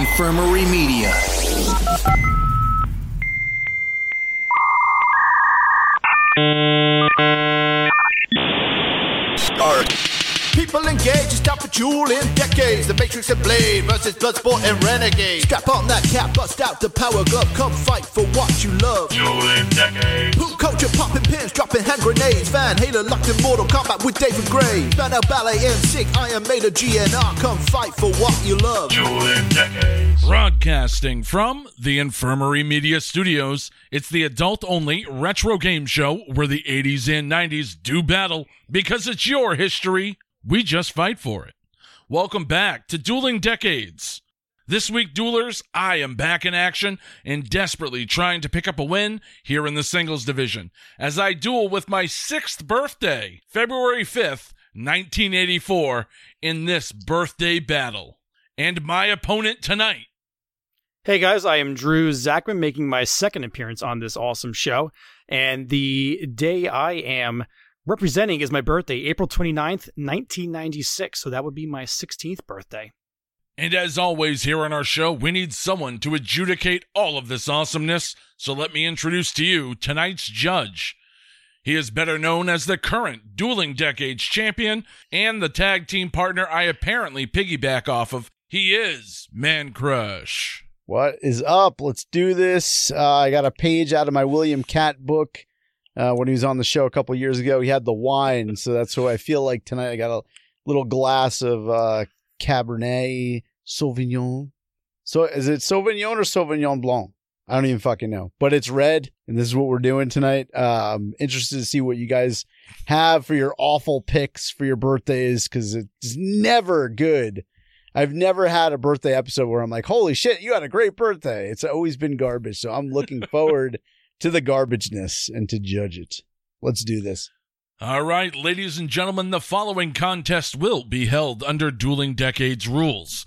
Infirmary Media. Start. People engaged, stop for Dueling Decades. The Matrix and Blade versus Bloodsport and Renegade. Strap on that cap, bust out the power glove. Come fight for what you love. Jewel in decades. Poop culture, popping pins, dropping hand grenades. Van Halen locked in Mortal Kombat with David Gray. Banner Ballet and Sick, Iron Maiden GNR. Come fight for what you love. Jewel in decades. Broadcasting from the Infirmary Media Studios, it's the adult only retro game show where the 80s and 90s do battle because it's your history. We just fight for it. Welcome back to Dueling Decades. This week, duelers, I am back in action and desperately trying to pick up a win here in the singles division as I duel with my sixth birthday, February 5th, 1984, in this birthday battle. And my opponent tonight Hey guys, I am Drew Zakmin making my second appearance on this awesome show. And the day I am representing is my birthday, April 29th, 1996. So that would be my 16th birthday. And as always, here on our show, we need someone to adjudicate all of this awesomeness. So let me introduce to you tonight's judge. He is better known as the current Dueling Decades champion and the tag team partner I apparently piggyback off of. He is Mancrush. What is up? Let's do this. Uh, I got a page out of my William Cat book. Uh, when he was on the show a couple years ago, he had the wine, so that's what I feel like tonight. I got a little glass of uh, Cabernet Sauvignon. So is it Sauvignon or Sauvignon Blanc? I don't even fucking know, but it's red, and this is what we're doing tonight. Um, interested to see what you guys have for your awful picks for your birthdays because it's never good. I've never had a birthday episode where I'm like, holy shit, you had a great birthday. It's always been garbage. So I'm looking forward to the garbageness and to judge it. Let's do this. All right, ladies and gentlemen, the following contest will be held under Dueling Decades rules.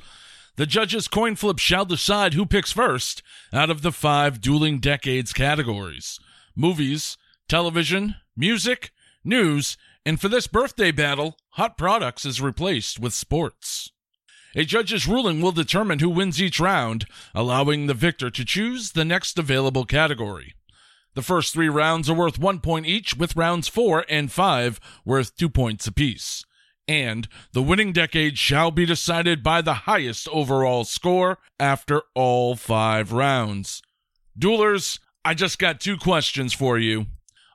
The judges' coin flip shall decide who picks first out of the five Dueling Decades categories movies, television, music, news, and for this birthday battle, hot products is replaced with sports. A judge's ruling will determine who wins each round, allowing the victor to choose the next available category. The first three rounds are worth one point each, with rounds four and five worth two points apiece. And the winning decade shall be decided by the highest overall score after all five rounds. Duelers, I just got two questions for you.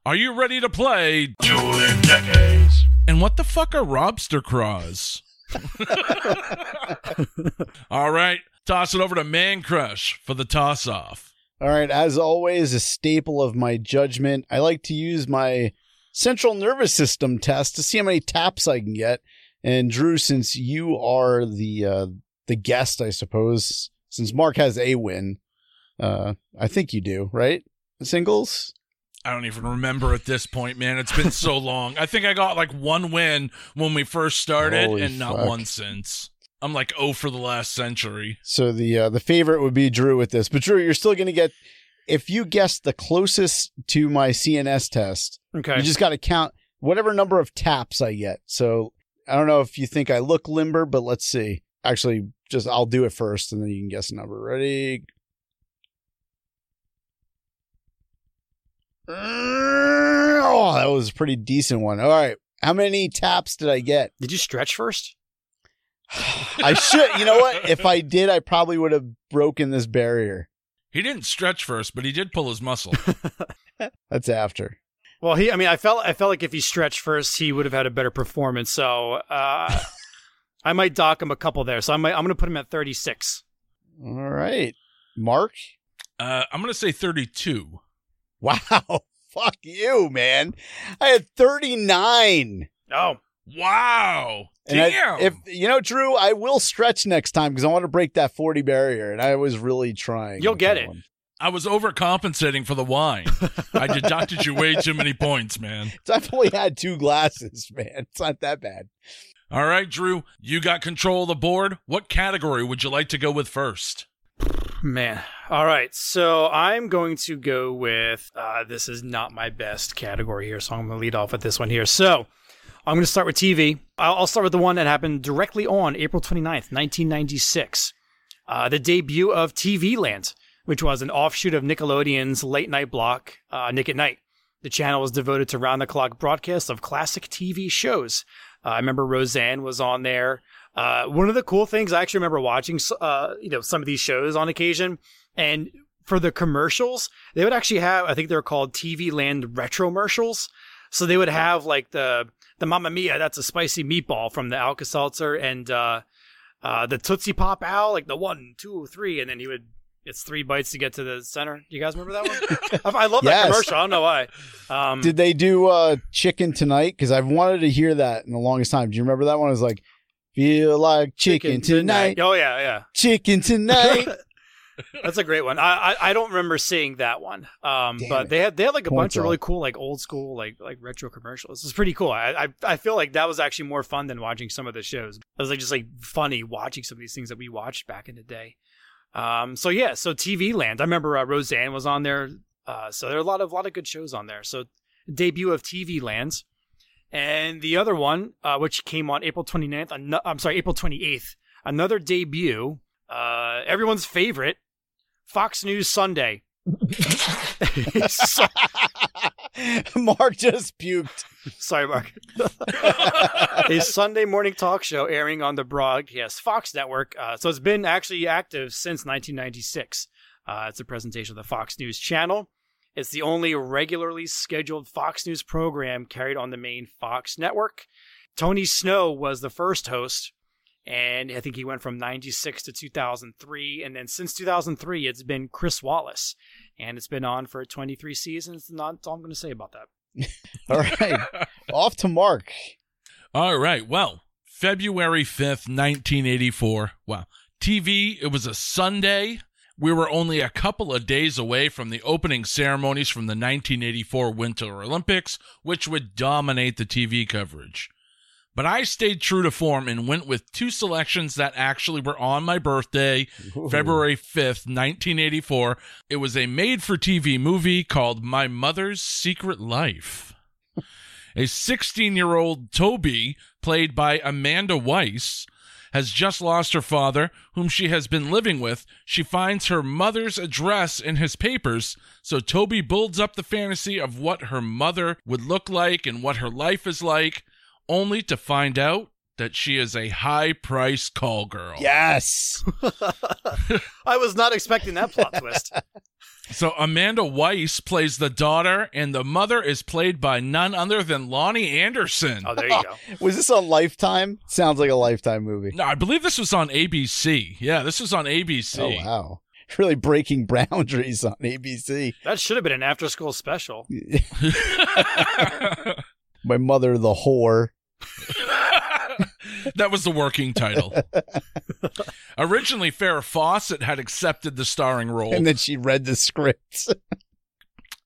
Are you ready to play? In decades. And what the fuck are Robster Craws? All right, toss it over to Mancrush for the toss off. All right. As always, a staple of my judgment, I like to use my central nervous system test to see how many taps I can get. And Drew, since you are the uh, the guest, I suppose, since Marc has a win, uh, I think you do, right? Singles. I don't even remember at this point, man. It's been so long. I think I got like one win when we first started, Holy and not one since. I'm like oh for the last century. So the uh, the favorite would be Drew with this, but Drew, you're still going to get if you guess the closest to my CNS test. Okay. You just got to count whatever number of taps I get. So I don't know if you think I look limber, but let's see. Actually, just I'll do it first, and then you can guess a number. Ready? Oh, that was a pretty decent one. All right. How many taps did I get? Did you stretch first? I should. You know what? If I did, I probably would have broken this barrier. He didn't stretch first, but he did pull his muscle. That's after. Well, he. I mean, I felt. I felt like if he stretched first, he would have had a better performance. So uh, I might dock him a couple there. So I might. I'm going to put him at 36. All right. Marc? uh, I'm gonna say 32. Wow. Fuck you, man. I had 39. Oh, Wow! And I- Damn! if you know, Drew, I will stretch next time because I want to break that 40 barrier, and I was really trying. You'll get it. one. I was overcompensating for the wine. I deducted you way too many points, man. I've only had two glasses, man. It's not that bad. All right, Drew, you got control of the board. What category would you like to go with first? Man. All right. So I'm going to go with uh, this is not my best category here. So I'm going to lead off with this one here. So I'm going to start with TV. I'll, start with the one that happened directly on April 29th, 1996. uh, the debut of TV Land, which was an offshoot of Nickelodeon's late night block, uh, Nick at Night. The channel was devoted to round the clock broadcasts of classic TV shows. Uh, I remember Roseanne was on there. Uh, one of the cool things I actually remember watching, uh, you know, some of these shows on occasion, and for the commercials, they would actually have, I think they're called TV Land retro commercials. So they would have like the the Mamma Mia, that's a spicy meatball from the Alka Seltzer, and uh, uh, the Tootsie Pop Owl, like the one, two, three, and then he would. It's three bites to get to the center. You guys remember that one? I I love that Yes. commercial. I don't know why. Um, Did they do uh, Chicken Tonight? Because I've wanted to hear that in the longest time. Do you remember that one? It was like, feel like chicken, tonight, Oh yeah, yeah. chicken tonight. That's a great one. I, I I don't remember seeing that one. Um, Damn but it. they had they had like a Points bunch of really cool like old school like like retro commercials. It's pretty cool. I, I I feel like that was actually more fun than watching some of the shows. It was like just like funny watching some of these things that we watched back in the day. Um, so yeah, so TV Land. I remember uh, Roseanne was on there. Uh, so there are a lot of lot of good shows on there. So debut of TV Lands. And the other one, uh, which came on April 29th, ano- I'm sorry, April 28th, another debut, uh, everyone's favorite, Fox News Sunday. So- Marc just puked. sorry, Marc. a Sunday morning talk show airing on the broadcast Fox network. Uh, so it's been actually active since 1996. Uh, it's a presentation of the Fox News channel. It's the only regularly scheduled Fox News program carried on the main Fox network. Tony Snow was the first host, and I think he went from 96 to 2003. And then since 2003, it's been Chris Wallace, and it's been on for 23 seasons. Not that's all I'm going to say about that. All right. Off to Marc. All right. Well, February 5th, 1984. Wow. TV, it was a Sunday. We were only a couple of days away from the opening ceremonies from the 1984 Winter Olympics, which would dominate the TV coverage. But I stayed true to form and went with two selections that actually were on my birthday, February 5th, 1984. It was a made for TV movie called My Mother's Secret Life. A 16 year old Toby, played by Amanda Weiss, has just lost her father, whom she has been living with. She finds her mother's address in his papers, so Toby builds up the fantasy of what her mother would look like and what her life is like, only to find out that she is a high price call girl. Yes. I was not expecting that plot twist. So Amanda Weiss plays the daughter, and the mother is played by none other than Loni Anderson. Oh, there you go. Was this on Lifetime? Sounds like a Lifetime movie. No, I believe this was on ABC. Yeah, this was on ABC. Oh wow. Really breaking boundaries on ABC. That should have been an after school special. My mother, the whore. that was the working title. Originally, Farrah Fawcett had accepted the starring role. And then she read the script.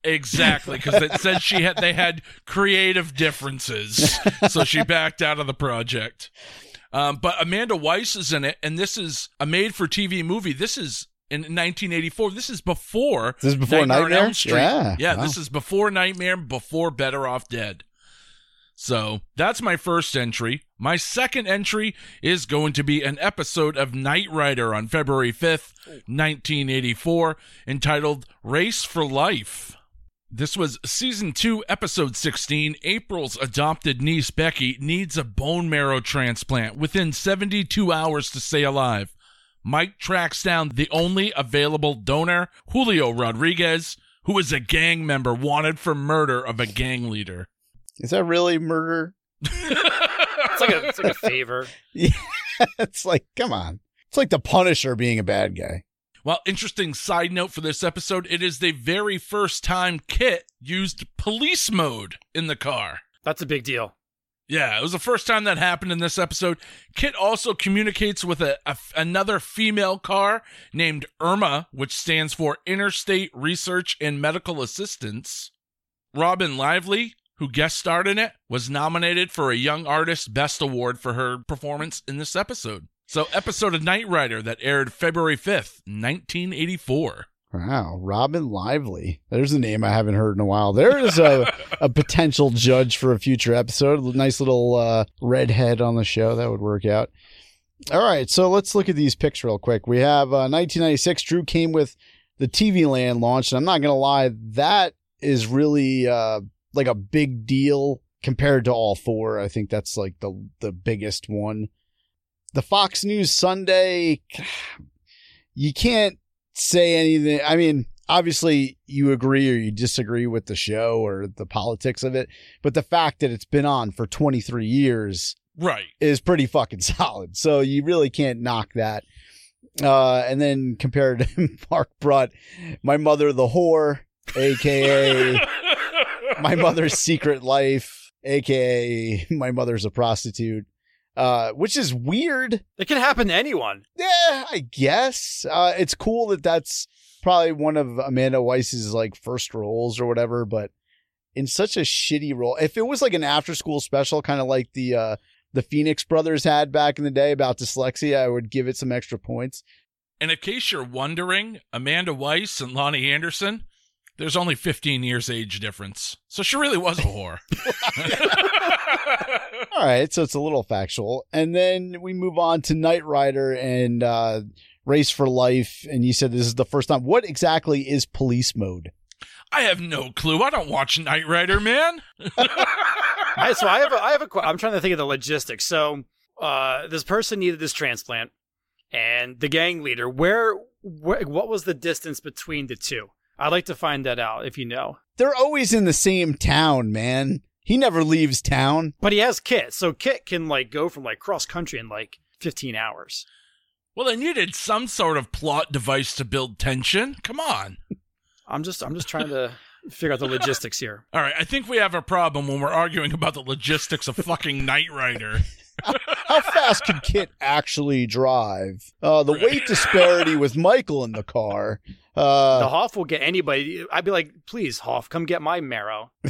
exactly, because it said she had they had creative differences, so she backed out of the project. Um, but Amanda Weiss is in it, and this is a made-for-TV movie. This is in 1984. This is before This is before Nightmare on Elm Street. Yeah, yeah. wow. This is before Nightmare, before Better Off Dead. So that's my first entry. My second entry is going to be an episode of Knight Rider on February 5th, 1984, entitled Race for Life. This was season 2, episode 16. April's adopted niece Becky needs a bone marrow transplant within 72 hours to stay alive. Mike tracks down the only available donor, Julio Rodriguez, who is a gang member wanted for murder of a gang leader. Is that really murder? It's like a, it's like a favor. it's like, come on. It's like the Punisher being a bad guy. Well, interesting side note for this episode it is the very first time KITT used police mode in the car. That's a big deal. Yeah, it was the first time that happened in this episode. KITT also communicates with a, a- another female car named Irma, which stands for Interstate Research and Medical Assistance. Robin Lively, who guest starred in it, was nominated for a Young Artist Best Award for her performance in this episode. So, episode of Knight Rider that aired February 5th, 1984. Wow, Robin Lively. There's a name I haven't heard in a while. There is a, a potential judge for a future episode. Nice little uh, redhead on the show. That would work out. All right, so let's look at these picks real quick. We have uh, 1996. Drew came with the TV Land launch, and I'm not gonna lie, that is really uh, like a big deal compared to all four. I think that's like the the biggest one. The Fox News Sunday, you can't say anything. I mean, obviously you agree or you disagree with the show or the politics of it, but the fact that it's been on for 23 years Right. is pretty fucking solid. So you really can't knock that. Uh, and then compared to Marc brought my mother the whore, aka my mother's secret life, aka my mother's a prostitute. Uh, which is weird. It can happen to anyone. Yeah, I guess. Uh, it's cool that that's probably one of Amanda Weiss's like first roles or whatever, but in such a shitty role. If it was like an after school special, kind of like the uh the Phoenix brothers had back in the day about dyslexia, I would give it some extra points. And in case you're wondering, Amanda Weiss and Loni Anderson, there's only 15 years age difference. So she really was a whore. All right, so it's a little factual. And then we move on to Knight Rider and uh Race for Life and you said this is the first time. What exactly is police mode? I have no clue. I don't watch Knight Rider, man. I, so I have a, I have a. que- I'm trying to think of the logistics. So uh, this person needed this transplant, and the gang leader. Where, where, what was the distance between the two? I'd like to find that out if you know. They're always in the same town, man. He never leaves town. But he has KITT, so KITT can like go from like cross country in like 15 hours. Well, they needed some sort of plot device to build tension. Come on. I'm just I'm just trying to figure out the logistics here. All right, I think we have a problem when we're arguing about the logistics of fucking Knight Rider. How fast can KITT actually drive? Uh, the weight disparity with Michael in the car. The Uh, Hoff will get anybody. I'd be like, please, Hoff, come get my marrow.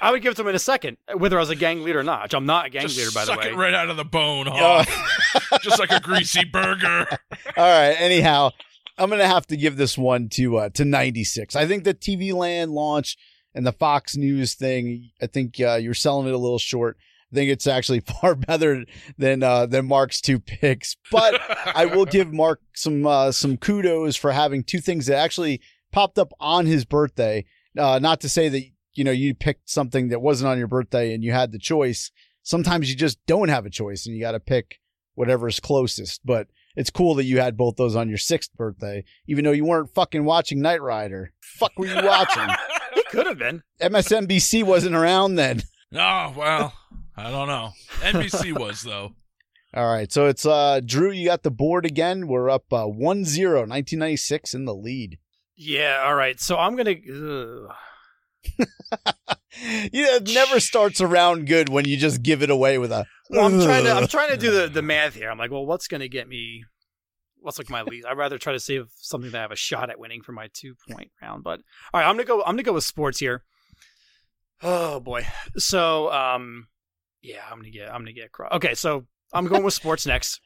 I would give it to him in a second, whether I was a gang leader or not. Which I'm not a gang Just leader, by the way. suck way. it right out of the bone, uh, huh? Just like a greasy burger. all right. Anyhow, I'm gonna have to give this one to uh, to 96. I think the TV Land launch and the Fox News thing. I think uh, you're selling it a little short. I think it's actually far better than uh, than Marc's two picks, but I will give Marc some uh, some kudos for having two things that actually popped up on his birthday. Uh, not to say that you know you picked something that wasn't on your birthday and you had the choice. Sometimes you just don't have a choice and you got to pick whatever's closest. But it's cool that you had both those on your sixth birthday, even though you weren't fucking watching Knight Rider. Fuck were you watching? He could have been. MSNBC wasn't around then. Oh, well, I don't know. NBC was, though. All right, so it's uh Drew. You got the board again. We're up uh, 1-0, 1996 in the lead. Yeah. All right. So I'm gonna. ugh. Yeah, it never starts around good when you just give it away with a. Well, I'm trying to. I'm trying to do the the math here. I'm like, well, what's gonna get me? What's like my least? I'd rather try to save something that I have a shot at winning for my two point round. But all right, I'm gonna go. I'm gonna go with sports here. Oh boy. So um, yeah, I'm gonna get. I'm gonna get. Cro- okay, so I'm going with sports next.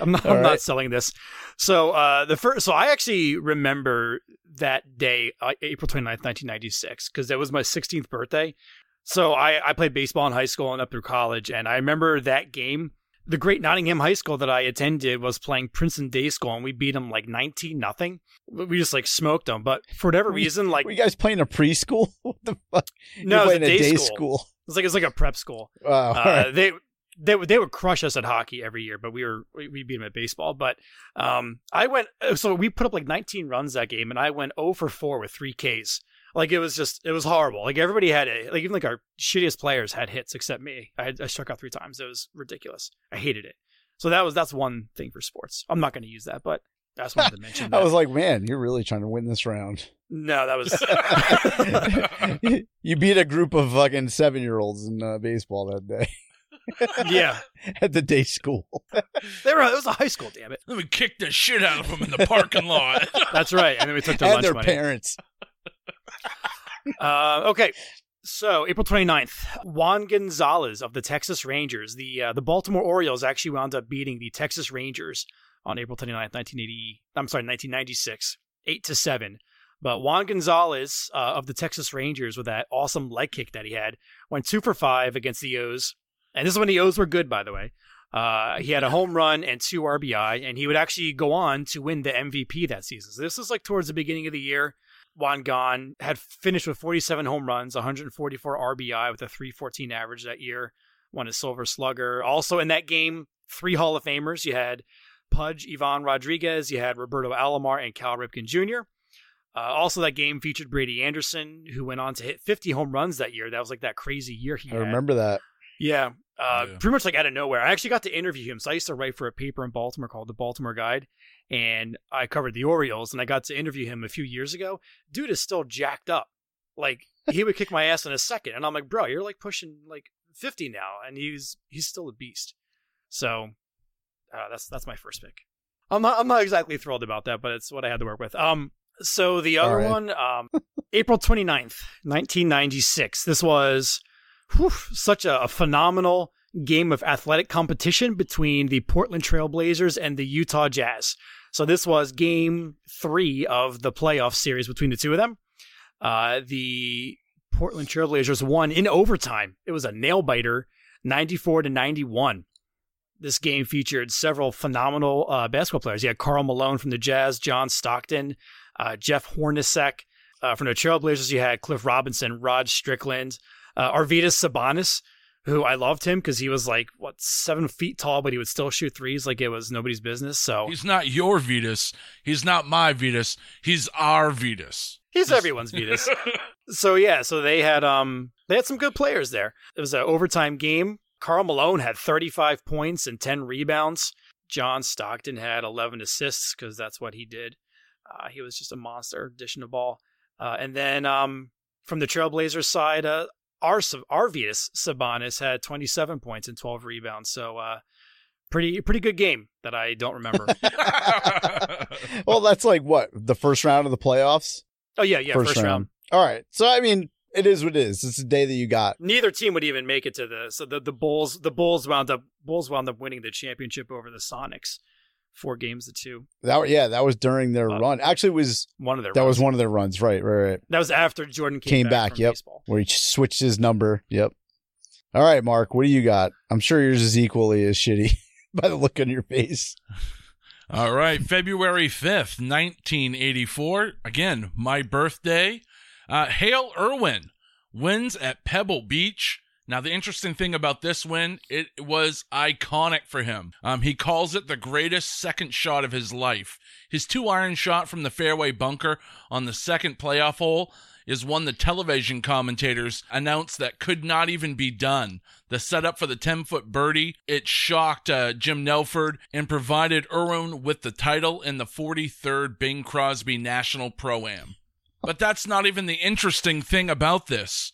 I'm not. I'm right. not selling this. So uh, the first. So I actually remember that day, uh, April 29th, 1996, because that was my 16th birthday. So I, I played baseball in high school and up through college, and I remember that game. The great Nottingham High School that I attended was playing Princeton Day School, and we beat them like 19 nothing. We just like smoked them, but for whatever reason, like Were you guys playing a preschool? What the fuck? no, You're it was playing a day, school. It's like it's like a prep school. Wow. Uh, right. They they would they would crush us at hockey every year, but we were we we beat them at baseball. But um, I went so we put up like 19 runs that game, and I went 0 for 4 with three Ks. Like it was just it was horrible. Like everybody had it. Like even like our shittiest players had hits except me. I, had, I struck out three times. It was ridiculous. I hated it. So that was that's one thing for sports. I'm not going to use that, but I just wanted to mention. I was like, man, you're really trying to win this round. no, that was you beat a group of fucking seven year olds in uh, baseball that day yeah. at the day school. They were it was a high school. Damn it. Then we kicked the shit out of them in the parking lot. That's right. And then we took their and lunch their money. parents. Uh, okay. So April 29th, Juan Gonzalez of the Texas Rangers, the uh, the Baltimore Orioles actually wound up beating the Texas Rangers on April 29th, 1980. I'm sorry, 1996, eight to seven. But Juan Gonzalez uh, of the Texas Rangers, with that awesome leg kick that he had, went two for five against the O's. And this is when the O's were good, by the way. Uh, he had a home run and two RBI, and he would actually go on to win the MVP that season. So this was like towards the beginning of the year. Juan Gone had finished with 47 home runs, 144 RBI with a 314 average that year, won a Silver Slugger. Also in that game, three Hall of Famers. You had Pudge, Ivan Rodriguez, you had Roberto Alomar, and Cal Ripken Jr. Uh, also, that game featured Brady Anderson, who went on to hit 50 home runs that year. That was like that crazy year he I had. remember that. Yeah, uh, Yeah. pretty much like out of nowhere. I actually got to interview him. So I used to write for a paper in Baltimore called the Baltimore Guide, and I covered the Orioles, and I got to interview him a few years ago. Dude is still jacked up. Like he would kick my ass in a second, and I'm like, bro, you're like pushing like 50 now, and he's he's still a beast. So uh, that's that's my first pick. I'm not I'm not exactly thrilled about that, but it's what I had to work with. Um, so the other right. one, um, April 29th, 1996. This was whew, such a, a phenomenal game of athletic competition between the Portland Trailblazers and the Utah Jazz. So this was game three of the playoff series between the two of them. Uh, the Portland Trailblazers won in overtime. It was a nail biter, 94 to 91. This game featured several phenomenal uh, basketball players. You had Karl Malone from the Jazz, John Stockton, uh, Jeff Hornacek. Uh, from the Trailblazers, you had Cliff Robinson, Rod Strickland, uh, Arvydas Sabonis, who I loved him because he was like what seven feet tall, but he would still shoot threes like it was nobody's business. So He's not your Vetus. He's not my Vetus. He's our Vetus. he's everyone's Vetus. so yeah, so they had um they had some good players there. It was an overtime game. Karl Malone had 35 points and 10 rebounds. John Stockton had 11 assists because that's what he did. Uh, he was just a monster addition to ball. Uh, and then um, from the Trailblazers side, uh, our Arvydas Sabonis had 27 points and 12 rebounds. So uh, pretty pretty good game that I don't remember. Well, that's like what the first round of the playoffs. oh yeah, yeah, first, round. All right. So I mean, it is what it is. It's the day that you got. neither team would even make it to the so the, the Bulls the Bulls wound up Bulls wound up winning the championship over the Sonics, four games to two. That yeah, that was during their Uh, run. Actually, it was One of their that runs. was one of their runs. Right, right, right. that was after Jordan came, Came back. back, from yep. baseball. Where he switched his number. Yep. All right, Mark. What do you got? I'm sure yours is equally as shitty by the look on your face. All right, February 5th, 1984. Again, my birthday. Uh, Hale Irwin wins at Pebble Beach. Now, the interesting thing about this win, it was iconic for him. Um, he calls it the greatest second shot of his life. His two iron shot from the fairway bunker on the second playoff hole is one the television commentators announced that could not even be done. The setup for the 10 foot birdie, it shocked uh, Jim Nelford and provided Irwin with the title in the 43rd Bing Crosby National Pro Am. But that's not even the interesting thing about this.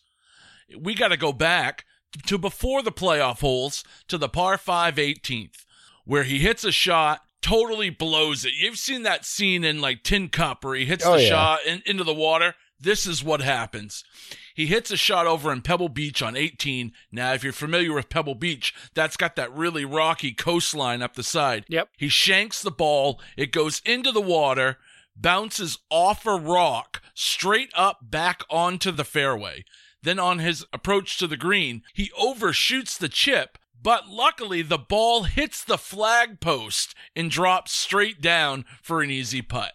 We got to go back to before the playoff holes to the par 5 18th, where he hits a shot, totally blows it. You've seen that scene in like Tin Cup where he hits Oh, the yeah. shot in, into the water. This is what happens. He hits a shot over in Pebble Beach on 18. Now, if you're familiar with Pebble Beach, that's got that really rocky coastline up the side. Yep. He shanks the ball. It goes into the water, bounces off a rock, straight up back onto the fairway. Then on his approach to the green, he overshoots the chip, but luckily the ball hits the flag post and drops straight down for an easy putt.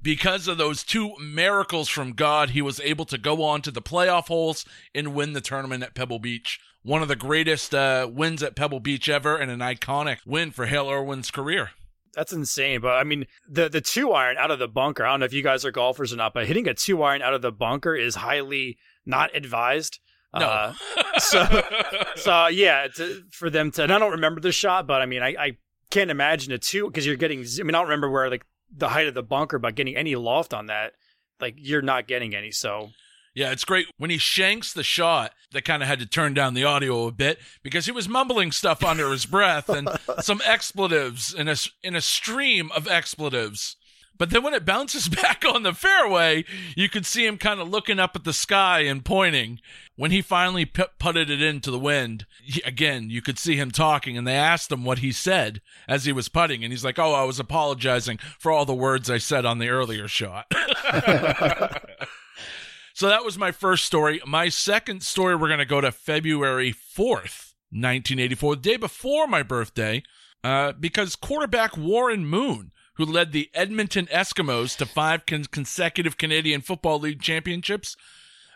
Because of those two miracles from God, he was able to go on to the playoff holes and win the tournament at Pebble Beach. One of the greatest uh, wins at Pebble Beach ever, and an iconic win for Hale Irwin's career. That's insane. But I mean, the the two iron out of the bunker. I don't know if you guys are golfers or not, but hitting a two iron out of the bunker is highly not advised. No. Uh, so so yeah, to, for them to. And I don't remember the shot, but I mean, I, I can't imagine a two because you're getting. I mean, I don't remember where like the height of the bunker, but getting any loft on that, like you're not getting any. So Yeah, it's great. When he shanks the shot, they kind of had to turn down the audio a bit because he was mumbling stuff under his breath and some expletives in a, in a stream of expletives. But then when it bounces back on the fairway, you could see him kind of looking up at the sky and pointing. When he finally p- putted it into the wind, he- again, you could see him talking, and they asked him what he said as he was putting, and he's like, "Oh, I was apologizing for all the words I said on the earlier shot." So that was my first story. My second story, we're going to go to February 4th, 1984, the day before my birthday, uh, because quarterback Warren Moon, who led the Edmonton Eskimos to five con- consecutive Canadian Football League championships,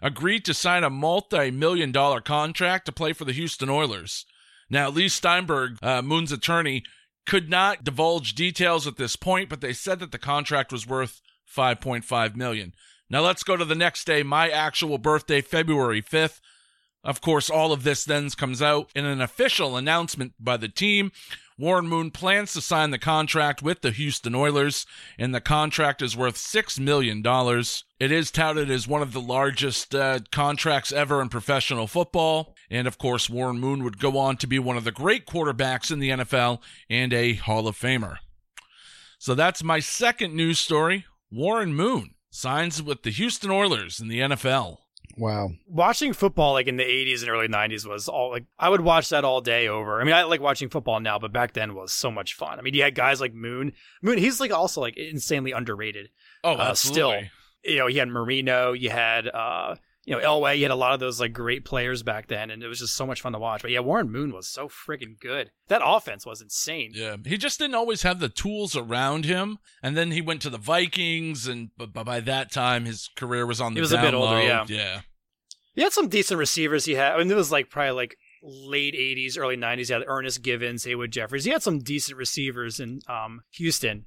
agreed to sign a multi million dollar contract to play for the Houston Oilers. Now, Leigh Steinberg, uh, Moon's attorney, could not divulge details at this point, but they said that the contract was worth 5.5 million. Now let's go to the next day, my actual birthday, February 5th. Of course, all of this then comes out in an official announcement by the team. Warren Moon plans to sign the contract with the Houston Oilers, and the contract is worth $6 million. It is touted as one of the largest uh, contracts ever in professional football. And of course, Warren Moon would go on to be one of the great quarterbacks in the NFL and a Hall of Famer. So that's my second news story. Warren Moon signs with the Houston Oilers in the NFL. Wow. Watching football like in the 80s and early 90s was all like I would watch that all day over. I mean, I like watching football now, but back then was so much fun. I mean, you had guys like Moon. Moon, he's like also like insanely underrated. Oh, Uh, still. absolutely. You know, you had Marino, you had uh you know, Elway, you had a lot of those like great players back then, and it was just so much fun to watch. But yeah, Warren Moon was so freaking good. That offense was insane. Yeah, he just didn't always have the tools around him. And then he went to the Vikings, and but, by that time, his career was on the He was a bit older, low. yeah. yeah. He had some decent receivers. He had, I mean, it was like probably like late '80s, early '90s. He had Ernest Givins, Haywood Jeffires. He had some decent receivers in um, Houston.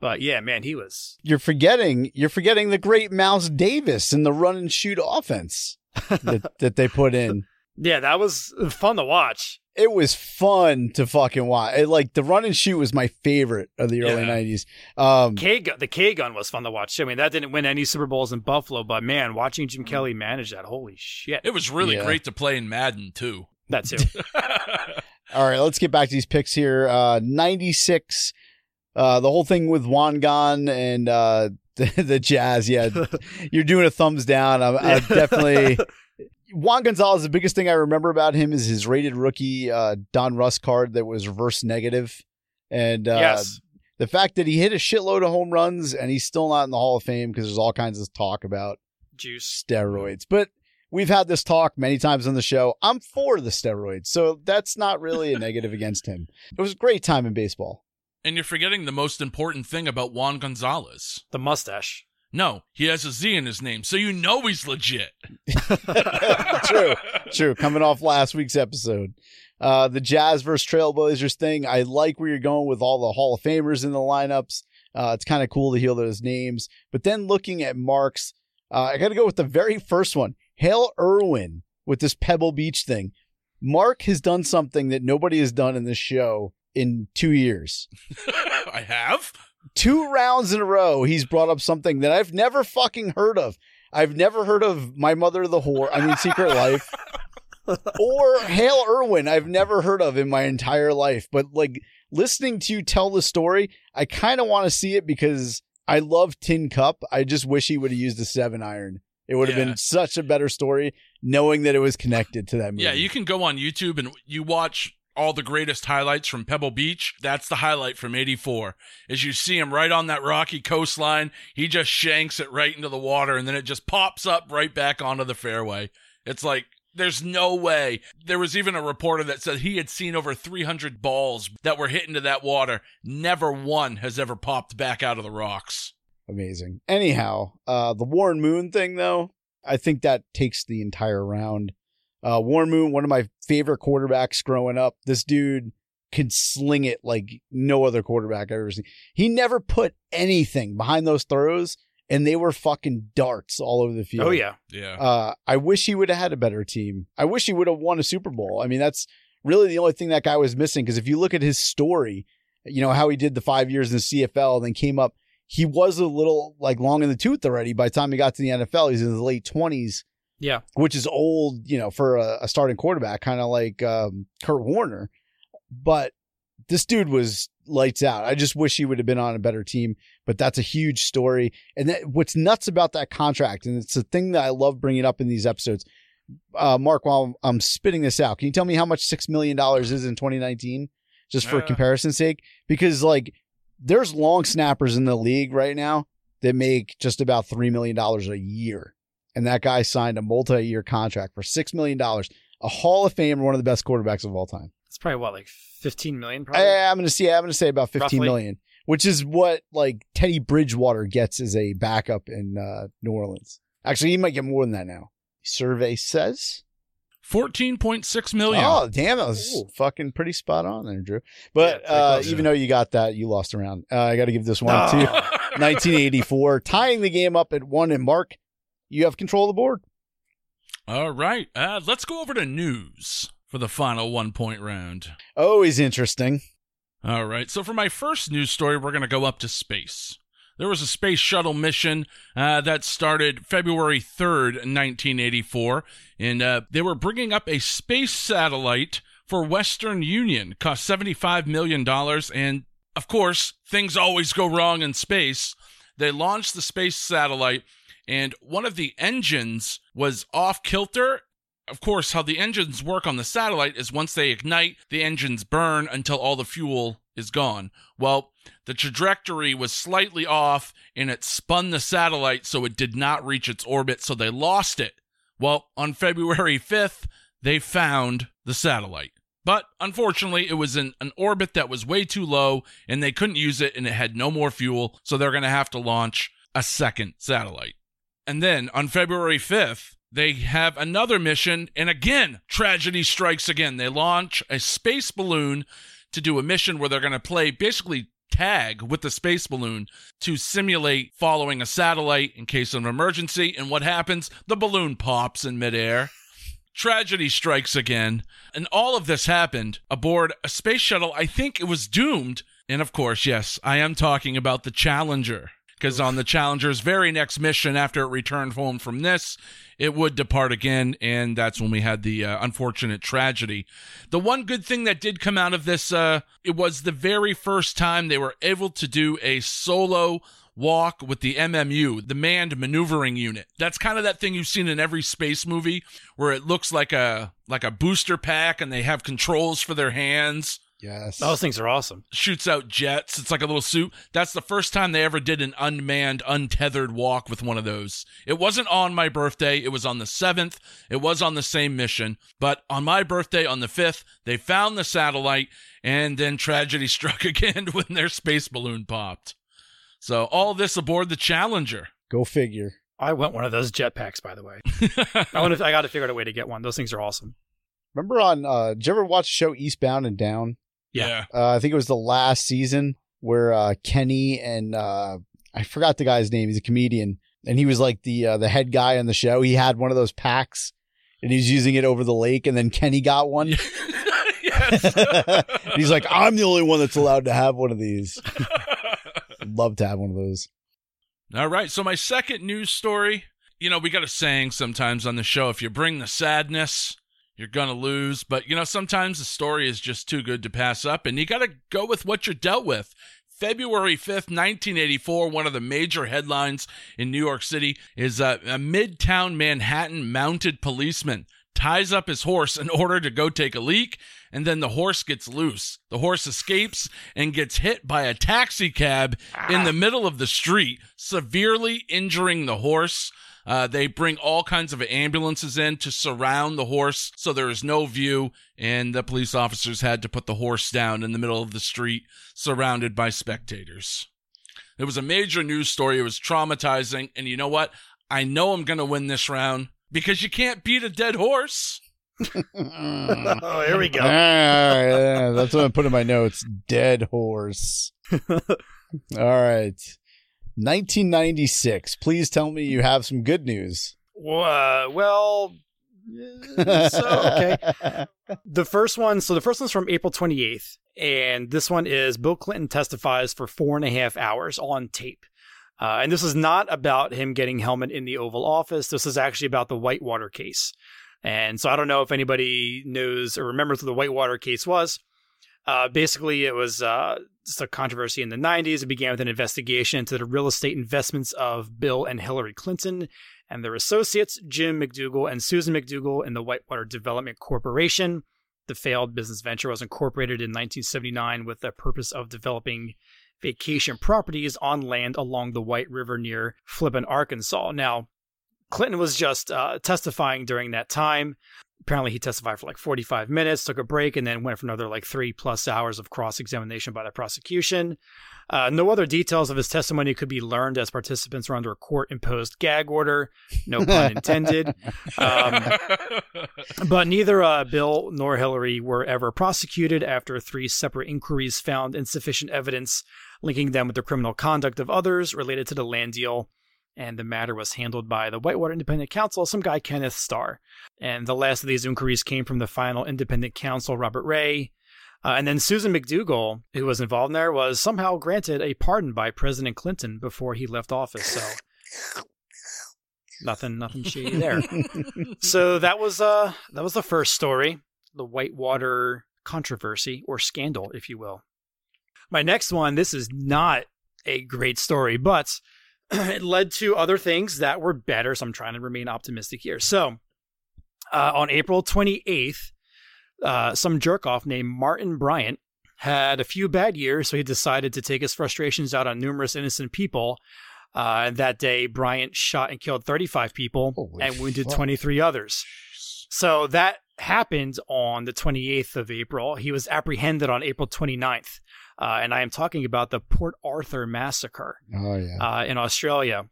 But yeah, man, he was. You're forgetting you're forgetting the great Mouse Davis and the run and shoot offense that, that they put in. Yeah, that was fun to watch. It was fun to fucking watch. It, like the run and shoot was my favorite of the early Yeah. '90s. Um, K the K gun was fun to watch. I mean, that didn't win any Super Bowls in Buffalo, but man, watching Jim Kelly manage that, holy shit, It was really Yeah. great to play in Madden too. that too. All right, let's get back to these picks here. Uh, 96, uh, the whole thing with Wangan and uh, the, the Jazz. Yeah, you're doing a thumbs down. I'm, I'm definitely. Juan Gonzalez, the biggest thing I remember about him is his rated rookie uh, Donruss card that was reverse negative. And uh, yes, the fact that he hit a shitload of home runs and he's still not in the Hall of Fame because there's all kinds of talk about juice. steroids. But we've had this talk many times on the show. I'm for the steroids, so that's not really a negative against him. It was a great time in baseball. And you're forgetting the most important thing about Juan Gonzalez. The mustache. No, he has a Z in his name, so you know he's legit. true, true. Coming off last week's episode, uh, the Jazz versus Trailblazers thing. I like where you're going with all the Hall of Famers in the lineups. Uh, it's kind of cool to hear those names. But then looking at Marks, uh, I got to go with the very first one, Hale Irwin, with this Pebble Beach thing. Marc has done something that nobody has done in this show in two years. I have. two rounds in a row, he's brought up something that I've never fucking heard of. I've never heard of My Mother the Whore, I mean, Secret Life, or Hale Irwin. I've never heard of in my entire life. But like listening to you tell the story, I kind of want to see it because I love Tin Cup. I just wish he would have used a seven iron. It would have Yeah. been such a better story knowing that it was connected to that movie. Yeah, you can go on YouTube and you watch all the greatest highlights from Pebble Beach. That's the highlight from 84. As you see him right on that rocky coastline, he just shanks it right into the water and then it just pops up right back onto the fairway. It's like there's no way. There was even a reporter that said he had seen over 300 balls that were hit into that water. Never one has ever popped back out of the rocks. Amazing. Anyhow, uh, the Warren Moon thing, though, I think that takes the entire round. Uh, Warren Moon, one of my favorite quarterbacks growing up. This dude could sling it like no other quarterback I've ever seen. He never put anything behind those throws, and they were fucking darts all over the field. Oh yeah, Yeah. Uh, I wish he would have had a better team. I wish he would have won a Super Bowl. I mean, that's really the only thing that guy was missing. Because if you look at his story, you know how he did the five years in the CFL, and then came up. He was a little like long in the tooth already. By the time he got to the NFL, he's in his late twenties, yeah. which is old, you know, for a, a starting quarterback, kind of like um, Kurt Warner. But this dude was lights out. I just wish he would have been on a better team. But that's a huge story. And that, what's nuts about that contract, and it's a thing that I love bringing up in these episodes. Uh, Marc, while I'm spitting this out, can you tell me how much six million dollars is in 2019, just for Uh. comparison's sake? Because like, there's long snappers in the league right now that make just about three million dollars a year, and that guy signed a multi-year contract for six million dollars. a Hall of Fame, one of the best quarterbacks of all time. It's probably what, like 15 million? Probably. I, I'm gonna see. I'm gonna say about fifteen Roughly. million, which is what like Teddy Bridgewater gets as a backup in uh, New Orleans. Actually, he might get more than that now. Survey says. 14.6 million. Oh, damn, that was Ooh. fucking pretty spot on there, Drew. But pretty uh, even though you got that, you lost around. Uh, I got to give this one Oh. to 1984, tying the game up at one. And Marc, you have control of the board. All right. Uh, let's go over to news for the final one point round. Always interesting. All right. So for my first news story, we're going to go up to space. There was a space shuttle mission uh, that started February 3rd, 1984, and uh, they were bringing up a space satellite for Western Union. Cost $75 million, and of course, things always go wrong in space. They launched the space satellite, and one of the engines was off kilter of course, how the engines work on the satellite is once they ignite, the engines burn until all the fuel is gone. Well, the trajectory was slightly off and it spun the satellite so it did not reach its orbit, so they lost it. Well, on February 5th, they found the satellite. But unfortunately, it was in an orbit that was way too low and they couldn't use it and it had no more fuel, so they're going to have to launch a second satellite. And then on February 5th, they have another mission, and again, tragedy strikes again. They launch a space balloon to do a mission where they're going to play basically tag with the space balloon to simulate following a satellite in case of an emergency. And what happens? The balloon pops in midair. Tragedy strikes again. And all of this happened aboard a space shuttle. I think it was doomed. And of course, yes, I am talking about the Challenger. Because on the Challenger's very next mission, after it returned home from this, it would depart again. And that's when we had the uh, unfortunate tragedy. The one good thing that did come out of this, uh, it was the very first time they were able to do a solo walk with the MMU, the manned maneuvering unit. That's kind of that thing you've seen in every space movie where it looks like a like a booster pack and they have controls for their hands, Yes. Those things are awesome. shoots out jets. It's like a little suit. That's the first time they ever did an unmanned, untethered walk with one of those. It wasn't on my birthday. It was on the 7th. It was on the same mission. But on my birthday, on the 5th, they found the satellite and then tragedy struck again when their space balloon popped. So all this aboard the Challenger. Go figure. I want one of those jetpacks, by the way. I want to, I got to figure out a way to get one. Those things are awesome. Remember on? uh Did you ever watch the show Eastbound and Down? Yeah. Uh, I think it was the last season where uh, Kenny and uh, I forgot the guy's name. He's a comedian, and he was like the uh, the head guy on the show. He had one of those packs, and he was using it over the lake. And then Kenny got one. He's like, I'm the only one that's allowed to have one of these. Love to have one of those. All right. So my second news story, you know, we got a saying sometimes on the show: if you bring the sadness, you're gonna lose. But you know, sometimes the story is just too good to pass up, and you got to go with what you're dealt with. February 5th, 1984, one of the major headlines in New York City is uh, a midtown Manhattan mounted policeman ties up his horse in order to go take a leak, and then the horse gets loose. The horse escapes and gets hit by a taxi cab in the middle of the street, severely injuring the horse. Uh, they bring all kinds of ambulances in to surround the horse so there is no view, and the police officers had to put the horse down in the middle of the street, surrounded by spectators. It was a major news story. It was traumatizing, and you know what? I know I'm going to win this round because you can't beat a dead horse. Oh, here we All right, yeah, that's what I put in my notes. Dead horse. All right. 1996. Please tell me you have some good news. Uh, well, uh, so okay. The first one, so the first one's from April 28th, and this one is Bill Clinton testifies for four and a half hours on tape. Uh, and this is not about him getting helmet in the Oval Office. This is actually about the Whitewater case. And so I don't know if anybody knows or remembers what the Whitewater case was. Uh, basically, it was uh, a controversy in the 90s. It began with an investigation into the real estate investments of Bill and Hillary Clinton and their associates, Jim McDougal and Susan McDougal, in the Whitewater Development Corporation. The failed business venture was incorporated in 1979 with the purpose of developing vacation properties on land along the White River near Flippin, Arkansas. Now, Clinton was just uh, testifying during that time. Apparently, he testified for like 45 minutes, took a break, and then went for another like three plus hours of cross examination by the prosecution. Uh, no other details of his testimony could be learned as participants were under a court imposed gag order. No pun intended. Um, but neither uh, Bill nor Hillary were ever prosecuted after three separate inquiries found insufficient evidence linking them with the criminal conduct of others related to the land deal. And the matter was handled by the Whitewater Independent Counsel, some guy, Kenneth Starr. And the last of these inquiries came from the final independent counsel, Robert Ray. Uh, and then Susan McDougal, who was involved in there, was somehow granted a pardon by President Clinton before he left office. So nothing, nothing shady there. so that was uh that was the first story, the Whitewater controversy or scandal, if you will. My next one, this is not a great story, but it led to other things that were better. So I'm trying to remain optimistic here. So uh, on April 28th, uh, some jerk off named Martin Bryant had a few bad years, so he decided to take his frustrations out on numerous innocent people. Uh, and that day, Bryant shot and killed 35 people Holy and wounded fuck. 23 others. So that happened on the 28th of April. He was apprehended on April 29th. Uh, and I am talking about the Port Arthur massacre Oh yeah. uh, in Australia.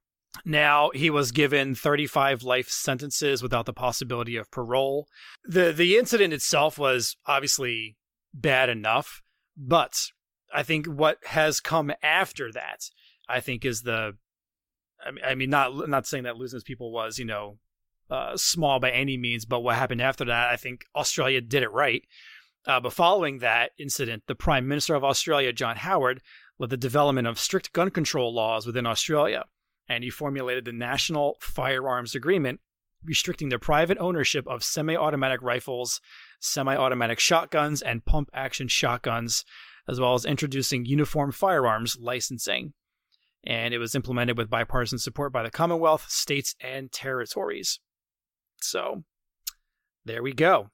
Now he was given 35 life sentences without the possibility of parole. the The incident itself was obviously bad enough, but I think what has come after that, I think, is the. I mean, I mean, not not saying that losing people was you know uh, small by any means, but what happened after that, I think Australia did it right. Uh, but following that incident, the Prime Minister of Australia, John Howard, led the development of strict gun control laws within Australia, and he formulated the National Firearms Agreement, restricting the private ownership of semi automatic rifles, semi automatic shotguns, and pump action shotguns, as well as introducing uniform firearms licensing. And it was implemented with bipartisan support by the Commonwealth, states, and territories. So, there we go.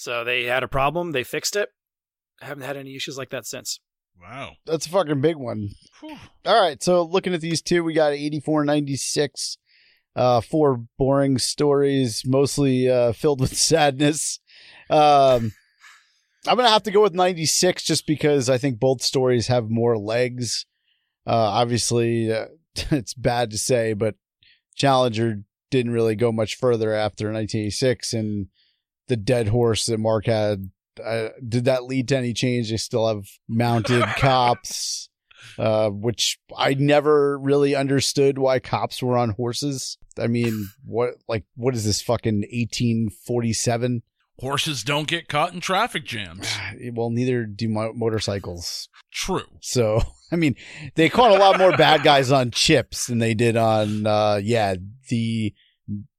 So, they had a problem, they fixed it. haven't had any issues like that since. wow. That's a fucking big one. Whew. All right, so looking at these two, we got 84 96. Uh, four boring stories, mostly uh, filled with sadness. Um, I'm gonna have to go with 96 just because I think both stories have more legs. Uh, obviously, uh, it's bad to say, but Challenger didn't really go much further after 1986, and the dead horse that Mark had. Uh, did that lead to any change? They still have mounted cops uh, which I never really understood why cops were on horses. I mean, what like what is this fucking 1847? Horses don't get caught in traffic jams. Well, neither do mo- motorcycles. True. So, I mean, they caught a lot more bad guys on CHiPs than they did on uh yeah, the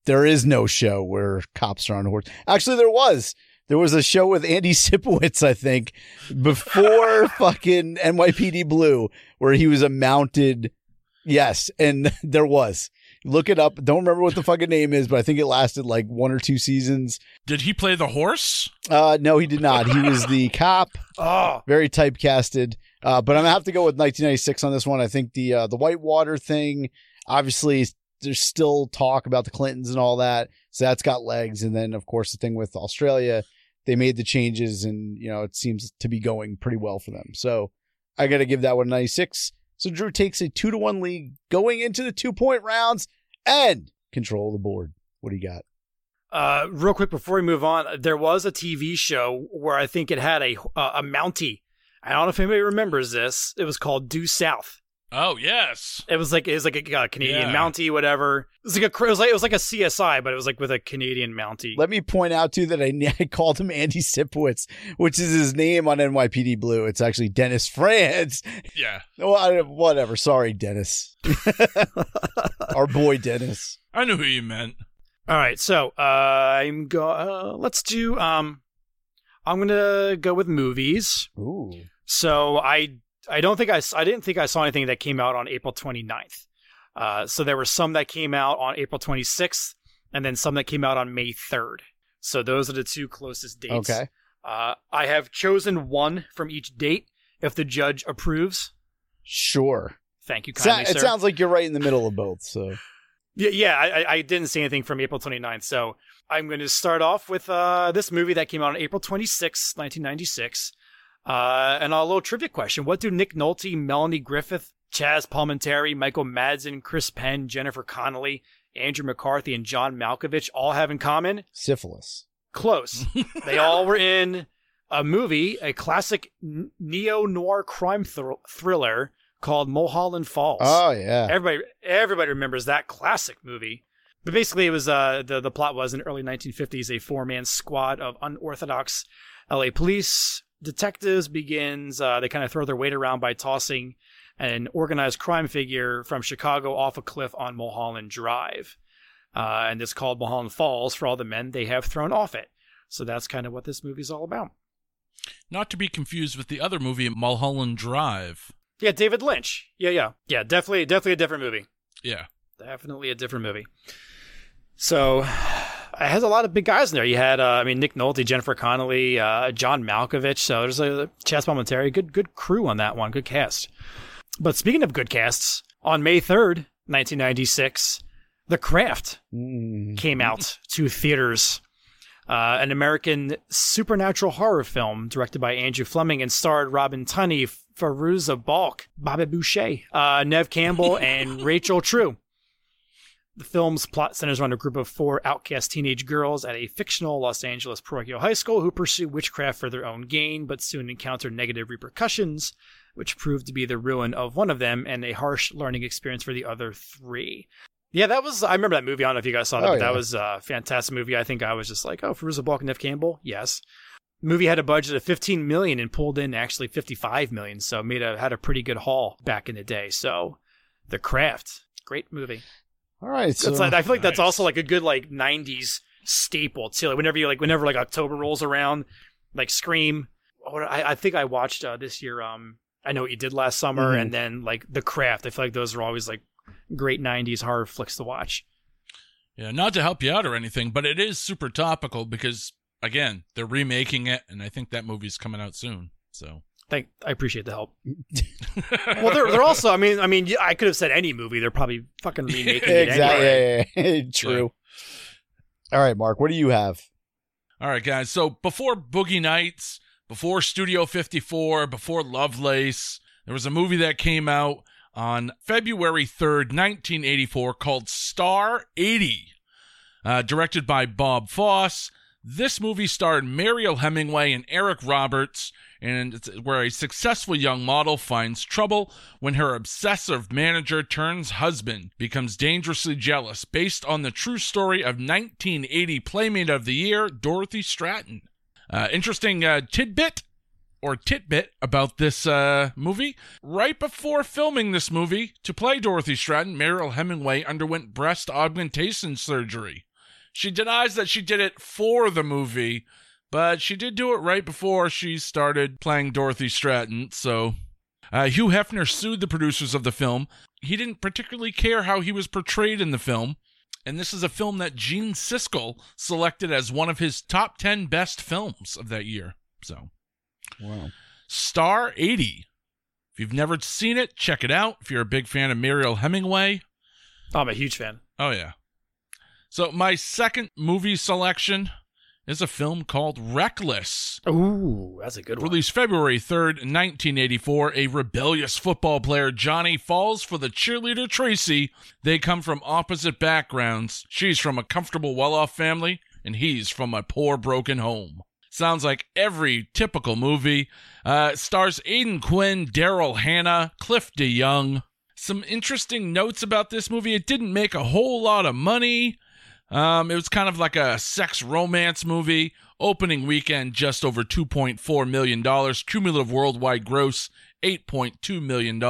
there is no show where cops are on horse. Actually, there was. There was a show with Andy Sipowicz, I think, before fucking NYPD Blue, where he was a mounted. Yes, and there was. Look it up. Don't remember what the fucking name is, but I think it lasted like one or two seasons. Did he play the horse? Uh, no, he did not. He was the cop, Oh, very typecasted. Uh, but I'm gonna have to go with 1996 on this one. I think the uh, the Whitewater thing, obviously, there's still talk about the Clintons and all that, so that's got legs. And then, of course, the thing with Australia, they made the changes, and you know it seems to be going pretty well for them. So I got to give that one 96. So Drew takes a two to one lead going into the two point rounds and control the board. What do you got? Uh, real quick before we move on, there was a TV show where I think it had a uh, a Mountie. I don't know if anybody remembers this. It was called Due South. Oh, yes. It was like it was like a uh, Canadian Yeah. Mountie, whatever. It was like a it was like it was like a CSI, but it was like with a Canadian Mountie. Let me point out too that I, I called him Andy Sipowicz, which is his name on NYPD Blue. It's actually Dennis Franz. Yeah. Well, I, whatever. Sorry, Dennis. Our boy Dennis. I knew who you meant. All right, so uh, I'm go. Uh, let's do. Um, I'm gonna go with movies. Ooh. So I I don't think I I didn't think I saw anything that came out on April 29th. Uh, so there were some that came out on April 26th, and then some that came out on May 3rd. So those are the two closest dates. Okay. Uh, I have chosen one from each date. If the judge approves, Sure. thank you kindly, it sounds like you're right in the middle of both. So Yeah, yeah. I, I- I didn't see anything from April 29th, so I'm going to start off with uh, this movie that came out on April 26, 1996. Uh, and a little trivia question: What do Nick Nolte, Melanie Griffith, Chaz Palminteri, Michael Madsen, Chris Penn, Jennifer Connelly, Andrew McCarthy, and John Malkovich all have in common? Syphilis. Close. they all were in a movie, a classic neo noir crime thr- thriller called Mulholland Falls. Oh yeah. Everybody, everybody remembers that classic movie. But basically, it was uh, the the plot was in the early 1950s, a four man squad of unorthodox LA police detectives begins. Uh, they kind of throw their weight around by tossing an organized crime figure from Chicago off a cliff on Mulholland Drive, uh, and it's called Mulholland Falls for all the men they have thrown off it. So that's kind of what this movie's all about. Not to be confused with the other movie, Mulholland Drive. Yeah, David Lynch. Yeah, yeah, yeah. Definitely, definitely a different movie. Yeah. Definitely a different movie. So it has a lot of big guys in there. You had, uh, I mean, Nick Nolte, Jennifer Connelly, uh, John Malkovich. So there's a Chaz Palminteri. Good, good crew on that one. Good cast. But speaking of good casts, on May 3rd, 1996, The Craft Mm. came out to theaters. Uh, an American supernatural horror film directed by Andrew Fleming and starred Robin Tunney, Fairuza Balk, Bobby Boucher, uh, Neve Campbell, and Rachel True. The film's plot centers around a group of four outcast teenage girls at a fictional Los Angeles parochial high school who pursue witchcraft for their own gain, but soon encounter negative repercussions, which prove to be the ruin of one of them and a harsh learning experience for the other three. Yeah, that was. I remember that movie. I don't know if you guys saw that, Oh, but that was a fantastic movie. I think I was just like, oh, Fairuza Balk and Neve Campbell, yes. Movie had a budget of 15 million and pulled in actually 55 million, so made a had a pretty good haul back in the day. So, The Craft, great movie. All right. So like, I feel like that's Nice. also like a good like '90s staple too. Like whenever you like whenever like October rolls around, like Scream. Or I, I think I watched uh, this year. Um, I know what you did last summer, Mhm. and then like The Craft. I feel like those are always like great '90s horror flicks to watch. Yeah, not to help you out or anything, but it is super topical because again, they're remaking it and I think that movie's coming out soon. So Thank, I appreciate the help. well, they're they're also. I mean, I mean, I could have said any movie. They're probably fucking remaking it exactly. anyway. Yeah, yeah, yeah. True. All right, Mark. What do you have? All right, guys. So before Boogie Nights, before Studio 54, before Lovelace, there was a movie that came out on February 3rd, 1984 called Star 80, uh, directed by Bob Fosse. This movie starred Mariel Hemingway and Eric Roberts, and it's where a successful young model finds trouble when her obsessive manager turns husband becomes dangerously jealous, based on the true story of 1980 Playmate of the Year, Dorothy Stratton. Uh, interesting uh, tidbit or titbit about this uh, movie. Right before filming this movie, to play Dorothy Stratton, Mariel Hemingway underwent breast augmentation surgery. She denies that she did it for the movie, but she did do it right before she started playing Dorothy Stratton, so. Uh, Hugh Hefner sued the producers of the film. He didn't particularly care how he was portrayed in the film, and this is a film that Gene Siskel selected as one of his top 10 best films of that year. So, Wow. Star 80. If you've never seen it, check it out. If you're a big fan of Mariel Hemingway, I'm a huge fan. Oh yeah. So my second movie selection is a film called Reckless. Ooh, that's a good one. Released February 3rd, 1984, a rebellious football player, Johnny, falls for the cheerleader Tracy. They come from opposite backgrounds. She's from a comfortable, well off family, and he's from a poor, broken home. Sounds like every typical movie. Uh, stars Aidan Quinn, Daryl Hannah, Cliff DeYoung. Some interesting notes about this movie. It didn't make a whole lot of money. Um, it was kind of like a sex romance movie. Opening weekend, just over $2.4 million. Cumulative worldwide gross, $8.2 million.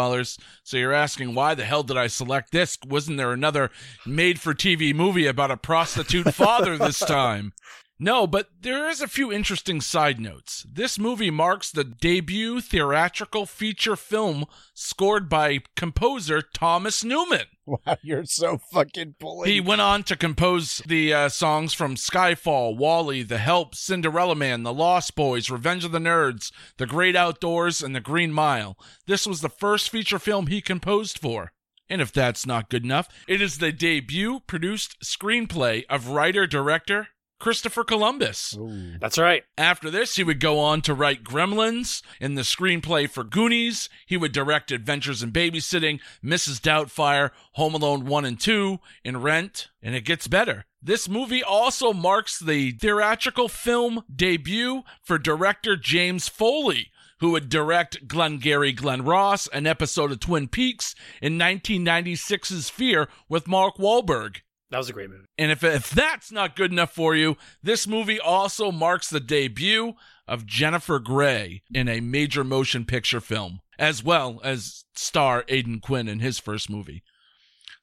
So you're asking, why the hell did I select this? Wasn't there another made for TV movie about a prostitute father this time? No, but there is a few interesting side notes. This movie marks the debut theatrical feature film scored by composer Thomas Newman. Wow, you're so fucking pulling. He went on to compose the uh, songs from Skyfall, WALL-E, The Help, Cinderella Man, The Lost Boys, Revenge of the Nerds, The Great Outdoors, and The Green Mile. This was the first feature film he composed for. And if that's not good enough, it is the debut produced screenplay of writer director Christopher Columbus. That's right. After this, he would go on to write Gremlins in the screenplay for Goonies. He would direct Adventures in Babysitting, Mrs. Doubtfire, Home Alone 1 and 2, and Rent. And it gets better. This movie also marks the theatrical film debut for director James Foley, who would direct Glengarry Glen Ross, an episode of Twin Peaks, in 1996's Fear with Mark Wahlberg. That was a great movie. And if, if that's not good enough for you, this movie also marks the debut of Jennifer Grey in a major motion picture film, as well as star Aidan Quinn in his first movie.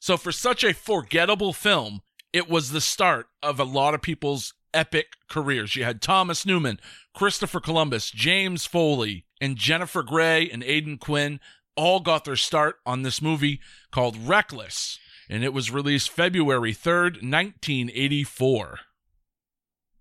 So, for such a forgettable film, it was the start of a lot of people's epic careers. You had Thomas Newman, Christopher Columbus, James Foley, and Jennifer Grey and Aidan Quinn all got their start on this movie called Reckless and it was released February 3rd, 1984.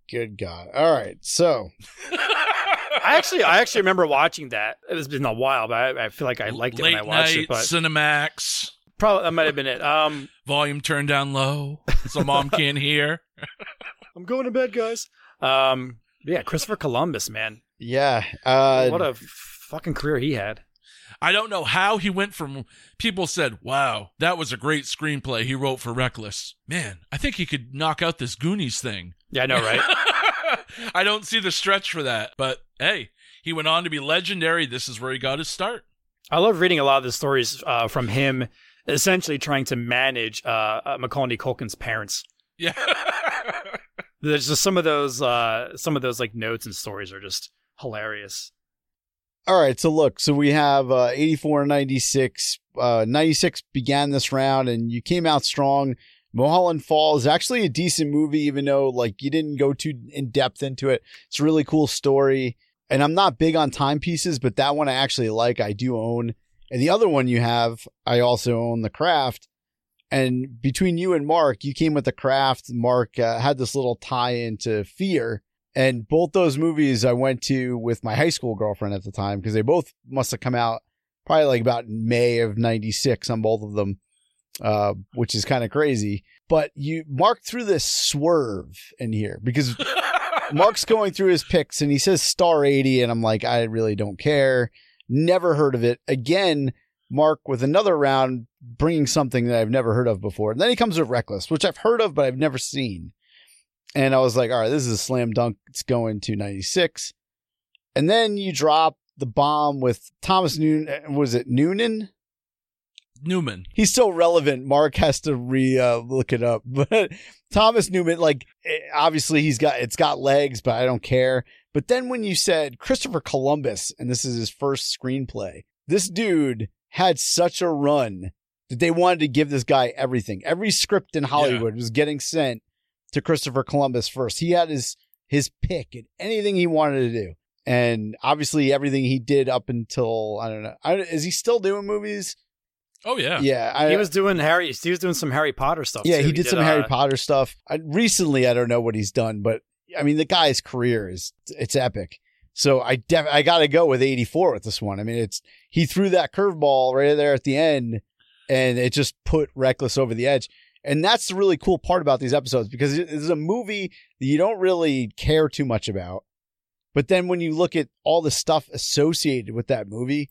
Good God. All right. So I actually, I actually remember watching that. It has been a while, but I, I feel like I liked it Late when I watched night, it. But Cinemax, probably that might have been it. Um, volume turned down low so mom can't hear. I'm going to bed, guys. Um, yeah, Christopher Columbus, man, yeah. Uh what a fucking career he had. I don't know how he went from people said, "Wow, that was a great screenplay he wrote for Reckless." Man, I think he could knock out this Goonies thing. Yeah, I know, right? I don't see the stretch for that, but hey, he went on to be legendary. This is where he got his start. I love reading a lot of the stories uh, from him, essentially trying to manage uh, uh, Macaulay Culkin's parents. Yeah. There's just some of those, uh, some of those like notes and stories are just hilarious. All right, so look, so we have uh, 84 and 96. Uh, 96 began this round, and you came out strong. Mulholland Falls is actually a decent movie, even though like you didn't go too in depth into it. It's a really cool story, and I'm not big on timepieces, but that one I actually like. I do own, and the other one you have, I also own The Craft. And between you and Mark, you came with The Craft. Mark uh, had this little tie into Fear. And both those movies I went to with my high school girlfriend at the time because they both must have come out probably like about May of 96 on both of them, uh, which is kind of crazy. But you Mark through this swerve in here because Mark's going through his picks and he says star 80. And I'm like, I really don't care. Never heard of it. Again, Mark with another round bringing something that I've never heard of before. And then he comes with Reckless, which I've heard of, but I've never seen. And I was like, all right, this is a slam dunk. It's going to 96. And then you drop the bomb with Thomas Noonan. Was it Noonan? Newman. He's still relevant. Mark has to re uh, look it up. But Thomas Newman, like, eh, obviously he's got, it's got legs, but I don't care. But then when you said Christopher Columbus, and this is his first screenplay, this dude had such a run that they wanted to give this guy everything. Every script in Hollywood was getting sent to Christopher Columbus first. He had his his pick and anything he wanted to do. And obviously everything he did up until I don't know. I, is he still doing movies? Oh yeah. Yeah, I, He was doing Harry. He was doing some Harry Potter stuff. yeah, too. he did some uh, Harry Potter stuff. I, recently, I don't know what he's done, but I mean, the guy's career is it's epic. So I def- I got to go with 84 with this one. I mean, it's he threw that curveball right there at the end, and it just put Reckless over the edge. And that's the really cool part about these episodes because it is a movie that you don't really care too much about. But then when you look at all the stuff associated with that movie,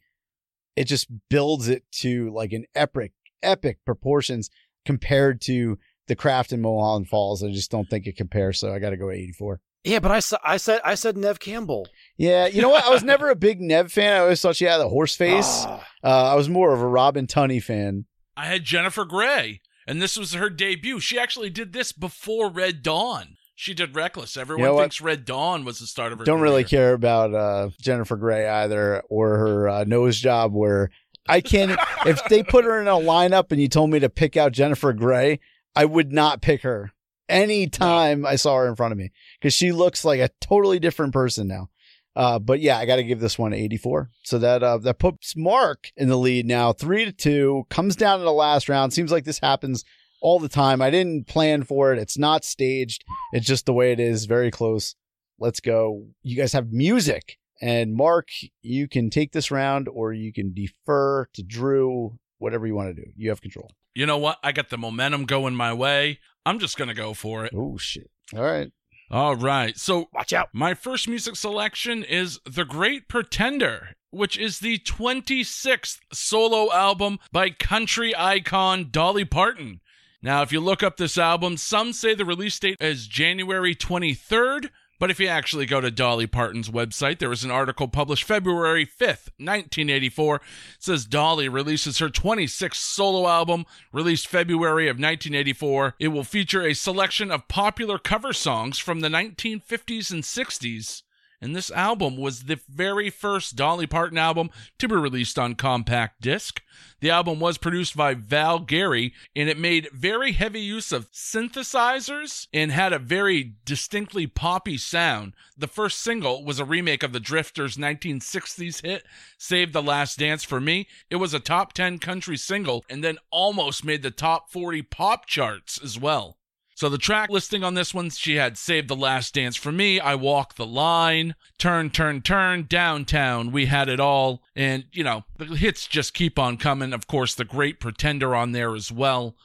it just builds it to like an epic, epic proportions compared to the craft in Mulholland Falls. I just don't think it compares. So I got to go 84. Yeah, but I, sa- I said I said Neve Campbell. Yeah. You know what? I was never a big Neve fan. I always thought she had a horse face. Ah. Uh, I was more of a Robin Tunney fan. I had Jennifer Grey, and this was her debut. She actually did this before Red Dawn. She did Reckless. Everyone know thinks Red Dawn was the start of her. Don't really care about uh, Jennifer Grey either or her uh, nose job where I can't. if they put her in a lineup and you told me to pick out Jennifer Grey, I would not pick her any time I saw her in front of me because she looks like a totally different person now. Uh, but yeah, I got to give this one 84. So that uh, that puts Mark in the lead now, three to two. Comes down to the last round. Seems like this happens all the time. I didn't plan for it. It's not staged. It's just the way it is. Very close. Let's go. You guys have music. And Mark, you can take this round or you can defer to Drew whatever you want to do. You have control. You know what? I got the momentum going my way. I'm just going to go for it. Oh shit! All right. All right. So, Watch out. my first music selection is The Great Pretender, which is the 26th solo album by country icon Dolly Parton. Now, if you look up this album, some say the release date is January 23rd, but if you actually go to Dolly Parton's website, there was an article published February 5th, 1984. It says Dolly releases her 26th solo album, released February of 1984. It will feature a selection of popular cover songs from the 1950s and 60s. And this album was the very first Dolly Parton album to be released on compact disc. The album was produced by Val Garay and it made very heavy use of synthesizers and had a very distinctly poppy sound. The first single was a remake of the Drifters' 1960s hit, Save the Last Dance for Me. It was a top 10 country single and then almost made the top 40 pop charts as well. So the track listing on this one, she had Save the Last Dance for Me, I Walk the Line, Turn, Turn, Turn, Downtown, We Had It All. And, you know, the hits just keep on coming. Of course, The Great Pretender on there as well.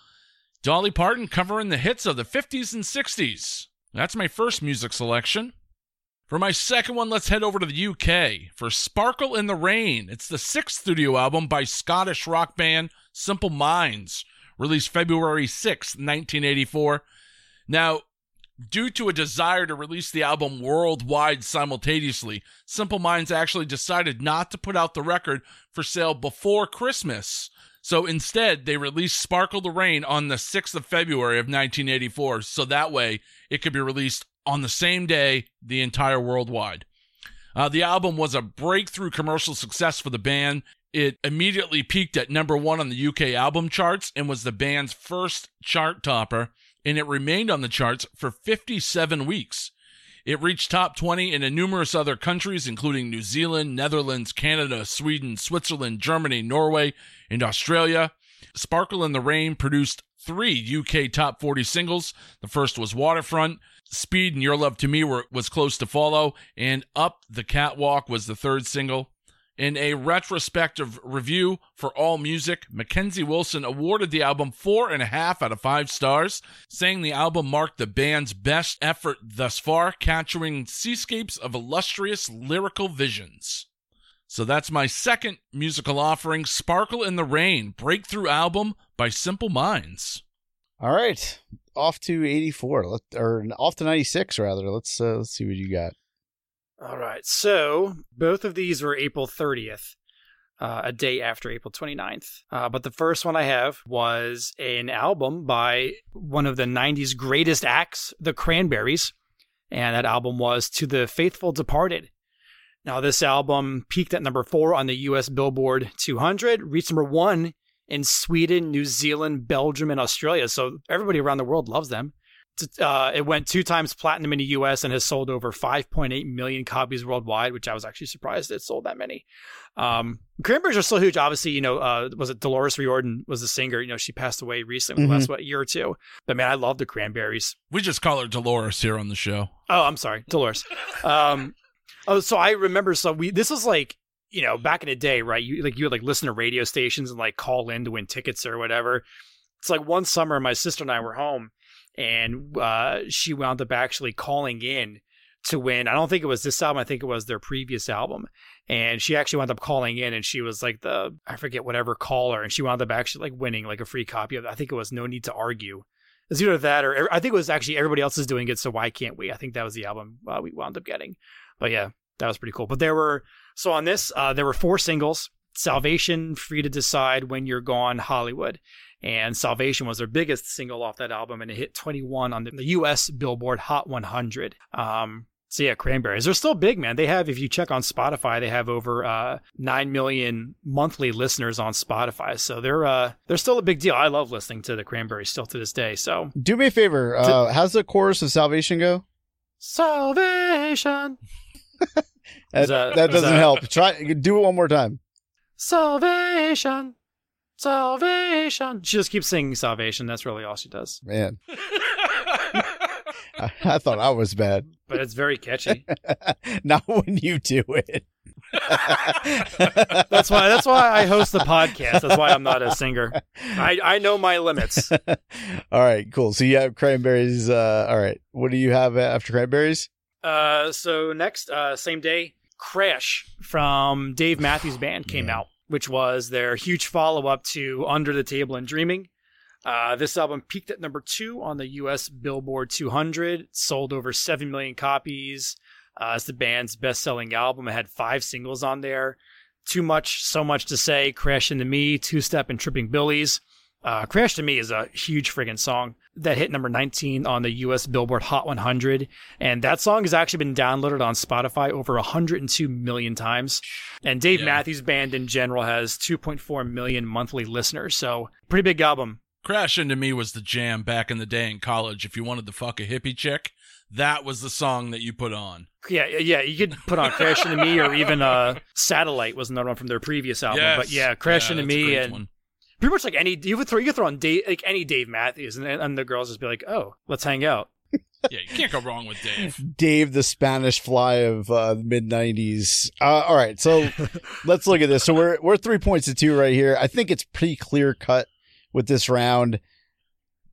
Dolly Parton covering the hits of the 50s and 60s. That's my first music selection. For my second one, let's head over to the UK for Sparkle in the Rain. It's the sixth studio album by Scottish rock band Simple Minds, released February 6, 1984. Now, due to a desire to release the album worldwide simultaneously, Simple Minds actually decided not to put out the record for sale before Christmas. So instead, they released Sparkle the Rain on the 6th of February of 1984, so that way it could be released on the same day the entire worldwide. Uh, the album was a breakthrough commercial success for the band. It immediately peaked at number one on the UK album charts and was the band's first chart topper, and it remained on the charts for 57 weeks. It reached top 20 in numerous other countries, including New Zealand, Netherlands, Canada, Sweden, Switzerland, Germany, Norway, and Australia. Sparkle in the Rain produced three UK top 40 singles. The first was Waterfront. Speed and Your Love to Me were, was close to follow, and Up the Catwalk was the third single. In a retrospective review for AllMusic, Mackenzie Wilson awarded the album four and a half out of five stars, saying the album marked the band's best effort thus far, capturing seascapes of illustrious lyrical visions. So that's my second musical offering, Sparkle in the Rain, breakthrough album by Simple Minds. All right. Off to 84 or off to 96 rather. Let's uh, let's see what you got. All right. So both of these were April 30th, uh, a day after April 29th. Uh, but the first one I have was an album by one of the 90s greatest acts, the Cranberries. And that album was To the Faithful Departed. Now, this album peaked at number four on the US Billboard 200, reached number one in Sweden, New Zealand, Belgium, and Australia. So everybody around the world loves them. Uh, it went two times platinum in the US and has sold over 5.8 million copies worldwide, which I was actually surprised it sold that many. Um, Cranberries are still huge. Obviously, you know, uh, was it Dolores Riordan was the singer? You know, she passed away recently, Mhm. last what year or two. But man, I love the Cranberries. We just call her Dolores here on the show. Oh, I'm sorry, Dolores. Um, oh, so I remember. So we this was like you know back in the day, right? You like you would like listen to radio stations and like call in to win tickets or whatever. It's like one summer, my sister and I were home, and uh, she wound up actually calling in to win. I don't think it was this album. I think it was their previous album. And she actually wound up calling in, and she was like the I forget whatever caller, and she wound up actually like winning like a free copy of. I think it was No Need to Argue. It's either that or I think it was actually everybody else is doing it, so why can't we? I think that was the album uh, we wound up getting. But yeah, that was pretty cool. But there were so on this, uh, there were four singles: "Salvation," "Free to Decide," "When You're Gone," "Hollywood." And Salvation was their biggest single off that album, and it hit 21 on the, U.S. Billboard Hot 100. Um, so yeah, Cranberries. They're still big, man. They have, if you check on Spotify, they have over uh, nine million monthly listeners on Spotify. So they're uh, they're still a big deal. I love listening to the Cranberries still to this day. So Do me a favor. Uh, how's the chorus of Salvation go? Salvation, That, that- that doesn't help. Try do it one more time. Salvation, Salvation. She just keeps singing Salvation. That's really all she does. Man, I, I thought I was bad. But it's very catchy. Not when you do it. That's why. That's why I host the podcast. That's why I'm not a singer. I I know my limits. all right, cool. So you have cranberries. Uh, all right, what do you have after cranberries? Uh, so next, uh, same day, Crash from Dave Matthews Band came Yeah. out, which was their huge follow up to Under the Table and Dreaming. Uh, this album peaked at number two on the U.S. Billboard 200, sold over seven million copies. Uh, it's the band's best-selling album. It had five singles on there. Too much, so much to say. Crash into Me, Two Step, and Tripping Billies. Uh, Crash to Me is a huge friggin' song that hit number 19 on the US Billboard Hot 100. And that song has actually been downloaded on Spotify over 102 million times. And Dave Yeah. Matthews Band in general has 2.4 million monthly listeners. So, pretty big album. Crash Into Me was the jam back in the day in college. If you wanted to fuck a hippie chick, that was the song that you put on. Yeah, yeah, you could put on Crash Into Me or even uh, Satellite was another one from their previous album. Yes. But yeah, Crash Yeah, Into Me and one. Pretty much like any you could throw you could throw on Dave like any Dave Matthews and, and the girls just be like, oh, let's hang out. Yeah, you can't go wrong with Dave. Dave, the Spanish fly of uh, the mid '90s. Uh, all right, so let's look at this. So we're we're three points to two right here. I think it's pretty clear cut with this round.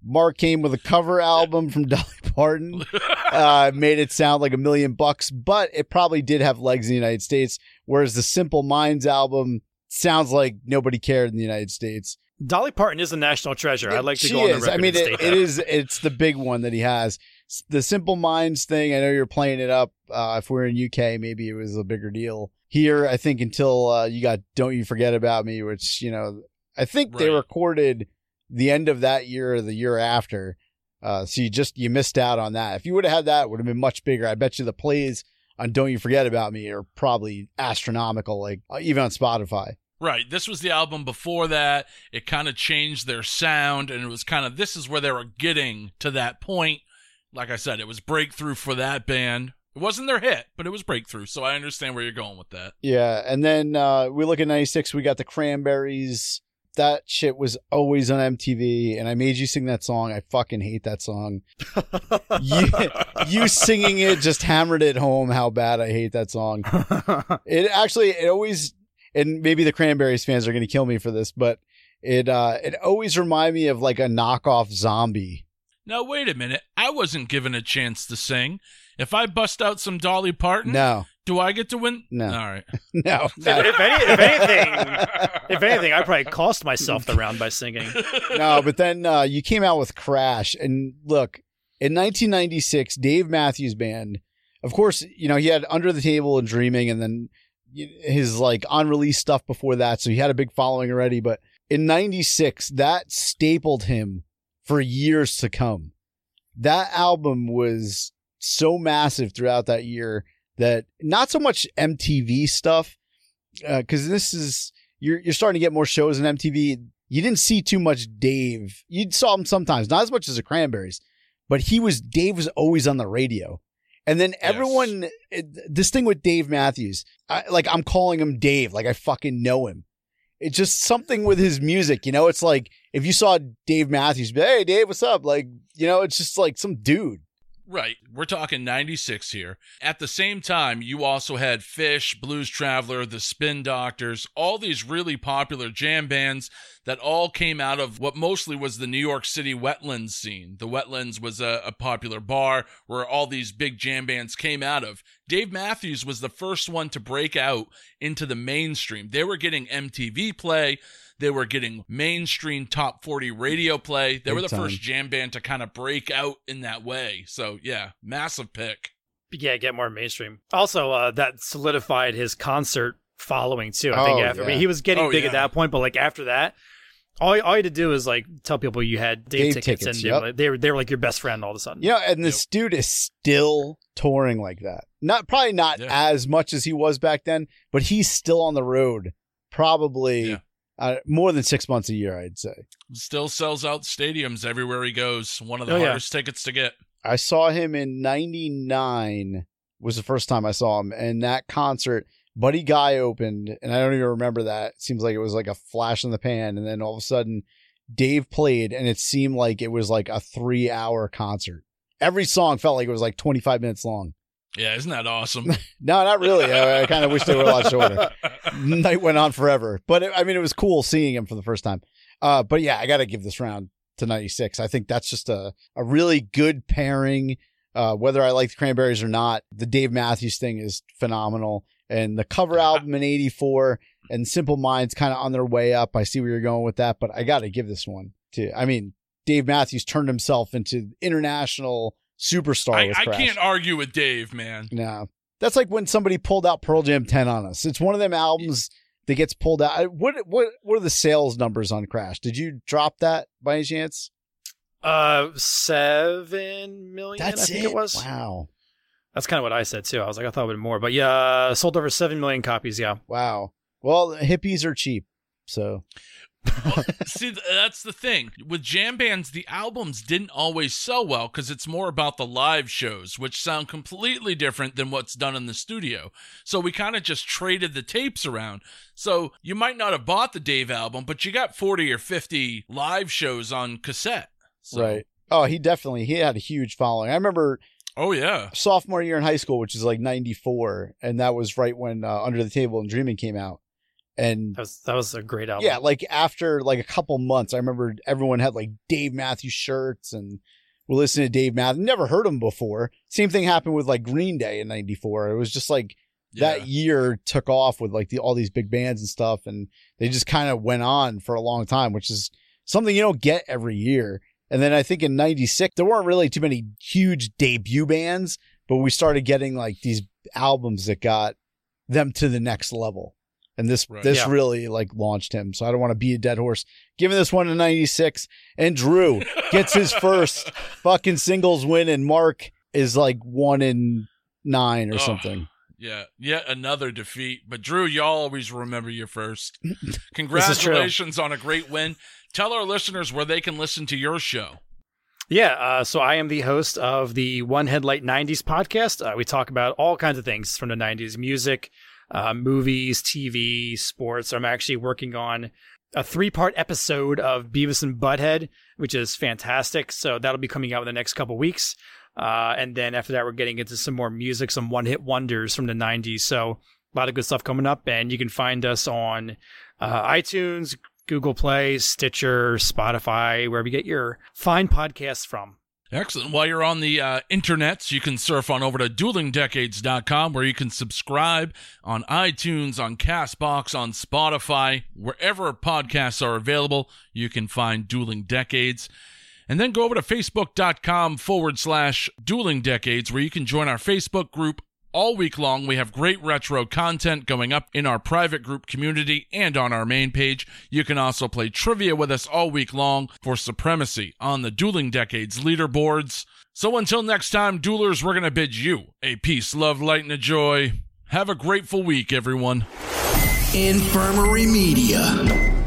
Mark came with a cover album from Dolly Parton. Uh, made it sound like a million bucks, but it probably did have legs in the United States. Whereas the Simple Minds album sounds like nobody cared in the United States. Dolly Parton is a national treasure. I'd like to She go on the is. record I mean, it, it is. It's the big one that he has. The Simple Minds thing. I know you're playing it up. Uh, if we're in UK, maybe it was a bigger deal. Here, I think until uh, you got "Don't You Forget About Me," which you know, I think they recorded the end of that year or the year after. Uh, so you just you missed out on that. If you would have had that, it would have been much bigger. I bet you the plays on "Don't You Forget About Me" are probably astronomical, like uh, even on Spotify. Right. This was the album before that. It kind of changed their sound, and it was kind of this is where they were getting to that point. Like I said, it was breakthrough for that band. It wasn't their hit, but it was breakthrough. So I understand where you're going with that. Yeah, and then uh, we look at '96. We got the Cranberries. That shit was always on MTV, and I made you sing that song. I fucking hate that song. you, you singing it just hammered it home how bad I hate that song. It actually, it always, and maybe the Cranberries fans are going to kill me for this, but it uh, it always remind me of like a knockoff zombie. Now wait a minute. I wasn't given a chance to sing. If I bust out some Dolly Parton, No, do I get to win? No. All right. no. if, if, any, if anything, if anything, I probably cost myself the round by singing. no, but then uh, you came out with Crash, and look, in 1996, Dave Matthews Band, of course, you know he had Under the Table and Dreaming, and then his like unreleased stuff before that, so he had a big following already. But in '96, that stapled him for years to come. That album was so massive throughout that year that not so much MTV stuff, uh, because this is you're you're starting to get more shows on MTV you didn't see too much Dave. You saw him sometimes, not as much as the Cranberries, but he was Dave was always on the radio. And then everyone, it- this thing with Dave Matthews, I, like I'm calling him Dave, like I fucking know him. It's just something with his music, you know. It's like if you saw Dave Matthews, be, hey Dave, what's up? Like you know, it's just like some dude. Right. We're talking 96 here. At the same time, you also had Phish, Blues Traveler, The Spin Doctors, all these really popular jam bands that all came out of what mostly was the New York City wetlands scene. The wetlands was a, a popular bar where all these big jam bands came out of. Dave Matthews was the first one to break out into the mainstream. They were getting MTV play. They were getting mainstream top 40 radio play. They Big were the time. first jam band to kind of break out in that way. So, yeah, massive pick. Yeah, get more mainstream. Also, uh, that solidified his concert following too. I think Oh, after I mean, he was getting Oh, big yeah. at that point, but like after that, all all you had to do is like tell people you had Dave, Dave tickets, tickets, and yep. they, they were they were like your best friend all of a sudden. You know, and this dude is still touring like that. Not probably not Yeah. as much as he was back then, but he's still on the road, probably Yeah. Uh, more than six months a year, I'd say. Still sells out stadiums everywhere he goes. One of the Oh, yeah. hardest tickets to get. I saw him in '99 was the first time I saw him, and that concert, Buddy Guy opened, and I don't even remember that. It seems like it was like a flash in the pan, and then all of a sudden, Dave played, and it seemed like it was like a three-hour concert. Every song felt like it was like 25 minutes long. Yeah, isn't that awesome? No, not really. I, I kind of wish they were a lot shorter. Night went on forever, but it, I mean, it was cool seeing him for the first time. Uh, but yeah, I got to give this round to 96. I think that's just a, a really good pairing. Uh, whether I like the Cranberries or not, the Dave Matthews thing is phenomenal. And the cover album in 84 and Simple Minds kind of on their way up. I see where you're going with that, but I got to give this one to, I mean, Dave Matthews turned himself into international superstar I, with I can't argue with Dave, man. No. That's like when somebody pulled out Pearl Jam 10 on us. It's one of them albums that gets pulled out. What what what are the sales numbers on Crash? Did you drop that by any chance? Uh, seven million. I think it, was. Wow. That's kind of what I said too. I was like, I thought it would be more, but yeah, sold over seven million copies. Yeah. Wow. Well, hippies are cheap. So, See, that's the thing. With jam bands, the albums didn't always sell well because it's more about the live shows, which sound completely different than what's done in the studio. So we kind of just traded the tapes around. So you might not have bought the Dave album, but you got 40 or 50 live shows on cassette. So- right. Oh, he definitely he had a huge following. I remember Oh, yeah. sophomore year in high school, which is like 94, and that was right when uh, Under the Table and Dreaming came out. And That was that was a great album. Yeah, like after like a couple months, I remember everyone had like Dave Matthews shirts and we're listening to Dave Matthews. Never heard him before. Same thing happened with like Green Day in '94. It was just like yeah. that year took off with like the all these big bands and stuff, and they just kind of went on for a long time, which is something you don't get every year. And then I think in '96 there weren't really too many huge debut bands, but we started getting like these albums that got them to the next level. And this Right. this Yeah. really like launched him. So I don't want to be a dead horse. Giving this one a 96. And Drew gets his first fucking singles win, and Mark is like one in nine or Oh. something. Yeah, yet another defeat. But Drew, you always remember your first. Congratulations on a great win. Tell our listeners where they can listen to your show. Yeah, uh, so I am the host of the One Headlight 90s podcast. Uh, we talk about all kinds of things from the 90s music, uh, movies, TV, sports. I'm actually working on a three part episode of Beavis and Butthead, which is fantastic. So that'll be coming out in the next couple weeks. Uh, and then after that, we're getting into some more music, some one hit wonders from the 90s. So a lot of good stuff coming up. And you can find us on uh, iTunes, Google Play, Stitcher, Spotify, wherever you get your fine podcasts from. Excellent. While you're on the uh, internets, you can surf on over to duelingdecades.com where you can subscribe on iTunes, on Castbox, on Spotify, wherever podcasts are available, you can find Dueling Decades. And then go over to facebook.com forward slash dueling decades where you can join our Facebook group all week long. We have great retro content going up in our private group community and on our main page. You can also play trivia with us all week long for supremacy on the Dueling Decades leaderboards. So until next time, duelers, we're going to bid you a peace, love, light, and a joy. Have a grateful week, everyone. Infirmary Media.